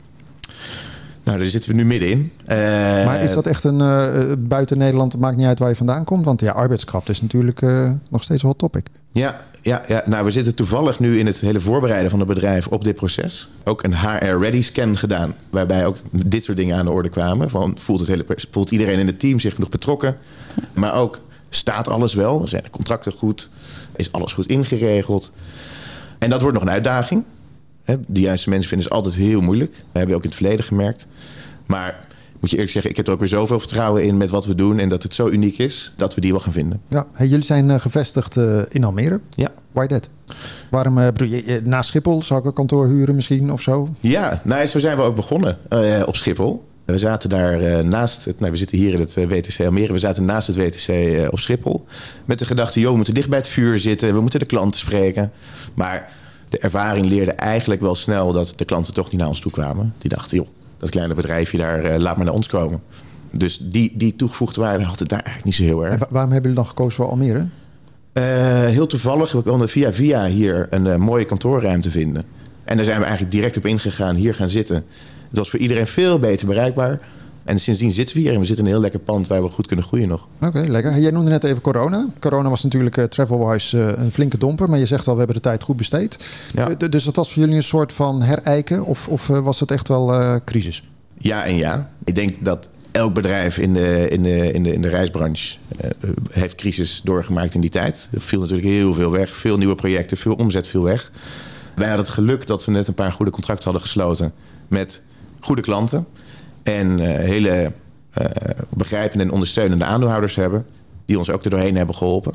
Nou, daar zitten we nu middenin. Uh, maar is dat echt een uh, buiten Nederland? Het maakt niet uit waar je vandaan komt. Want ja, arbeidskracht is natuurlijk uh, nog steeds een hot topic. Ja, ja, ja, nou we zitten toevallig nu in het hele voorbereiden van het bedrijf op dit proces. Ook een HR-ready scan gedaan. Waarbij ook dit soort dingen aan de orde kwamen. Van, voelt, het hele, voelt iedereen in het team zich genoeg betrokken? Maar ook staat alles wel? Zijn de contracten goed? Is alles goed ingeregeld? En dat wordt nog een uitdaging. De juiste mensen vinden is altijd heel moeilijk. Dat hebben we ook in het verleden gemerkt. Maar moet je eerlijk zeggen, ik heb er ook weer zoveel vertrouwen in met wat we doen. En dat het zo uniek is dat we die wel gaan vinden. Ja, hey, jullie zijn uh, gevestigd uh, in Almere. Ja. Why that? Waarom, uh, bedoel je, na Schiphol zou ik een kantoor huren misschien of zo? Ja, nou, zo zijn we ook begonnen op Schiphol. We zaten daar naast het, nou, we zitten hier in het WTC Almere. We zaten naast het WTC op Schiphol. Met de gedachte, joh, we moeten dicht bij het vuur zitten. We moeten de klanten spreken. Maar de ervaring leerde eigenlijk wel snel dat de klanten toch niet naar ons toe kwamen. Die dachten, joh, dat kleine bedrijfje daar, uh, laat maar naar ons komen. Dus die, die toegevoegde waarde had het daar eigenlijk niet zo heel erg. En waarom hebben jullie dan gekozen voor Almere? Uh, heel toevallig, we konden via via hier een uh, mooie kantoorruimte vinden. En daar zijn we eigenlijk direct op ingegaan, hier gaan zitten. Het was voor iedereen veel beter bereikbaar. En sindsdien zitten we hier en we zitten in een heel lekker pand waar we goed kunnen groeien nog. Oké, lekker. Jij noemde net even corona. Corona was natuurlijk uh, travel-wise uh, een flinke domper. Maar je zegt al, we hebben de tijd goed besteed. Ja. Uh, dus dat was voor jullie een soort van herijken? Of, of was het echt wel crisis? Ja en ja. Ik denk dat elk bedrijf in de, in de, in de, in de reisbranche heeft crisis doorgemaakt in die tijd. Er viel natuurlijk heel veel weg. Veel nieuwe projecten, veel omzet viel weg. Wij hadden het geluk dat we net een paar goede contracten hadden gesloten met goede klanten. En uh, hele uh, begrijpende en ondersteunende aandeelhouders hebben. Die ons ook er doorheen hebben geholpen.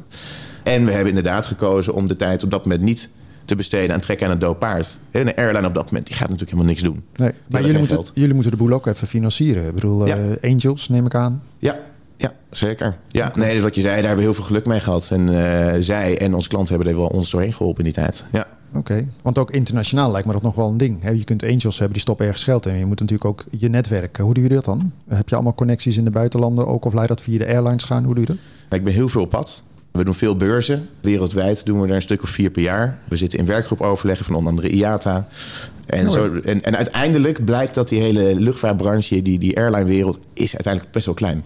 En we hebben inderdaad gekozen om de tijd op dat moment niet te besteden aan trekken aan een dood paard. En een airline op dat moment die gaat natuurlijk helemaal niks doen. Nee, maar jullie moeten, jullie moeten de boel ook even financieren. Ik bedoel, ja. uh, Angels neem ik aan. Ja, ja zeker. Ja, nee, dus wat je zei, daar hebben we heel veel geluk mee gehad. En uh, zij en onze klanten hebben er wel ons doorheen geholpen in die tijd. Ja. Oké, want ook internationaal lijkt me dat nog wel een ding. Je kunt angels hebben die stoppen ergens geld in. Je moet natuurlijk ook je netwerk. Hoe doe je dat dan? Heb je allemaal connecties in de buitenlanden ook? Of laat je dat via de airlines gaan? Hoe doe je dat? Ik ben heel veel op pad. We doen veel beurzen. Wereldwijd doen we er een stuk of vier per jaar. We zitten in werkgroepoverleggen van onder andere IATA. En, Oh, zo, en, en uiteindelijk blijkt dat die hele luchtvaartbranche, die, die airline-wereld, is uiteindelijk best wel klein.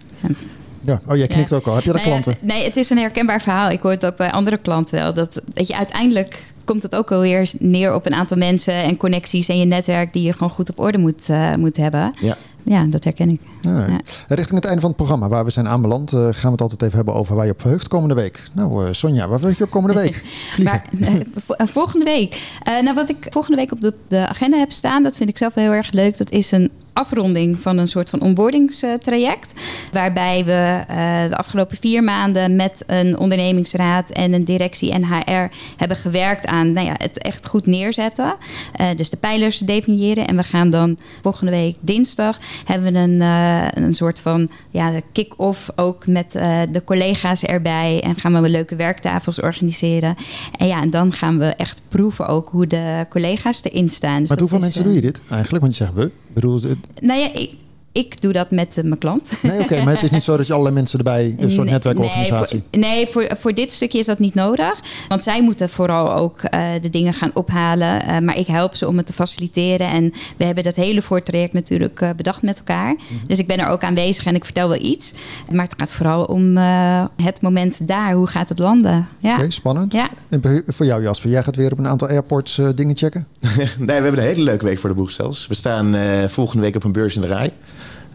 Ja. Oh, jij knikt Ja. ook al. Heb je daar Nou ja, klanten? nee, het is een herkenbaar verhaal. Ik hoor het ook bij andere klanten wel. Dat, dat je uiteindelijk komt het ook alweer neer op een aantal mensen en connecties en je netwerk die je gewoon goed op orde moet, eh, moet hebben. Ja. Ja, dat herken ik. Ja. Ja. Richting het einde van het programma, waar we zijn aanbeland, eh, gaan we het altijd even hebben over waar je op verheugt komende week. Nou, eh, Sonja, waar verheug je op komende week? Vliegen. Maar, volgende week. Nou, wat ik volgende week op de, de agenda heb staan, dat vind ik zelf heel erg leuk. Dat is een afronding van een soort van onboardingstraject. Waarbij we eh, de afgelopen vier maanden met een ondernemingsraad en een directie en HR hebben gewerkt aan nou ja, het echt goed neerzetten. Eh, dus de pijlers definiëren. En we gaan dan volgende week dinsdag hebben we een, eh, een soort van ja, kick-off ook met de collega's erbij. En gaan we leuke werktafels organiseren. En ja, en dan gaan we echt proeven ook hoe de collega's erin staan. Dus dat hoeveel mensen doe je dit eigenlijk? Want je zegt we. Ik bedoel, het- Nou ja, ik, ik doe dat met eh, mijn klant. nee, oké, maar het is niet zo dat je allerlei mensen erbij, een soort netwerkorganisatie. Nee, voor, nee voor, voor dit stukje is dat niet nodig. Want zij moeten vooral ook eh, de dingen gaan ophalen. Eh, maar ik help ze om het te faciliteren. En we hebben dat hele voortraject natuurlijk eh, bedacht met elkaar. Mhm. Dus ik ben er ook aanwezig en ik vertel wel iets. Maar het gaat vooral om eh, het moment daar. Hoe gaat het landen? Ja. Oké, spannend. Ja. En voor jou Jasper, jij gaat weer op een aantal airports eh, dingen checken. nee, we hebben een hele leuke week voor de boeg zelfs. We staan eh, volgende week op een beurs in de rij.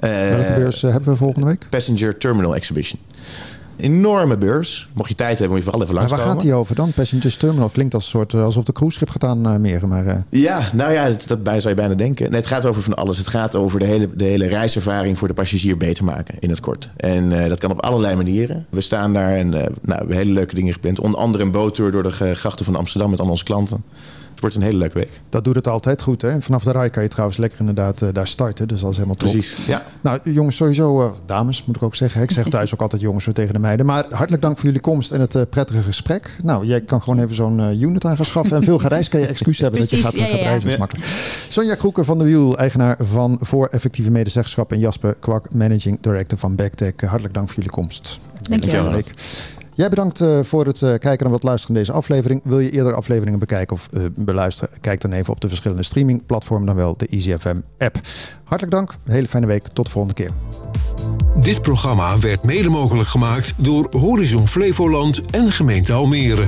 Eh, Welke beurs eh, hebben we volgende week? Passenger Terminal Exhibition. Enorme beurs. Mocht je tijd hebben, moet je vooral even Maar waar gaat die over dan? Passengers Terminal klinkt als een soort, eh, alsof de cruiseschip gaat aanmeren. Maar Ja, nou ja, dat, dat bij zou je bijna denken. Nee, het gaat over van alles. Het gaat over de hele, de hele reiservaring voor de passagier beter maken, in het kort. En dat kan op allerlei manieren. We staan daar en nou, we hebben hele leuke dingen gepland. Onder andere een boottour door de grachten van Amsterdam met al onze klanten. Het wordt een hele leuke week. dat doet het altijd goed. Hè? En vanaf de rij kan je trouwens lekker inderdaad eh, daar starten. Dus dat is helemaal top. Precies. Ja. Nou, jongens, sowieso, eh, dames moet ik ook zeggen. Ik zeg thuis ook altijd jongens zo tegen de meiden. Maar hartelijk dank voor jullie komst en het eh, prettige gesprek. Nou, jij kan gewoon even zo'n unit aan gaan schaffen. En veel gereisd kan je excuus hebben dat je gaat, ja, gaat ja. reizen. Dat is makkelijk. Sonja Kroeken van de Wiel, eigenaar van Voor Effectieve Medezeggenschap. En Jasper Kwak, managing director van Backtech. Hartelijk dank voor jullie komst. Dankjewel. Volgende week. Jij bedankt eh, voor het eh, kijken en wat luisteren naar deze aflevering. Wil je eerder afleveringen bekijken of eh, beluisteren? Kijk dan even op de verschillende streamingplatformen, dan wel de EasyFM app. Hartelijk dank, hele fijne week, tot de volgende keer. Dit programma werd mede mogelijk gemaakt door Horizon Flevoland en gemeente Almere.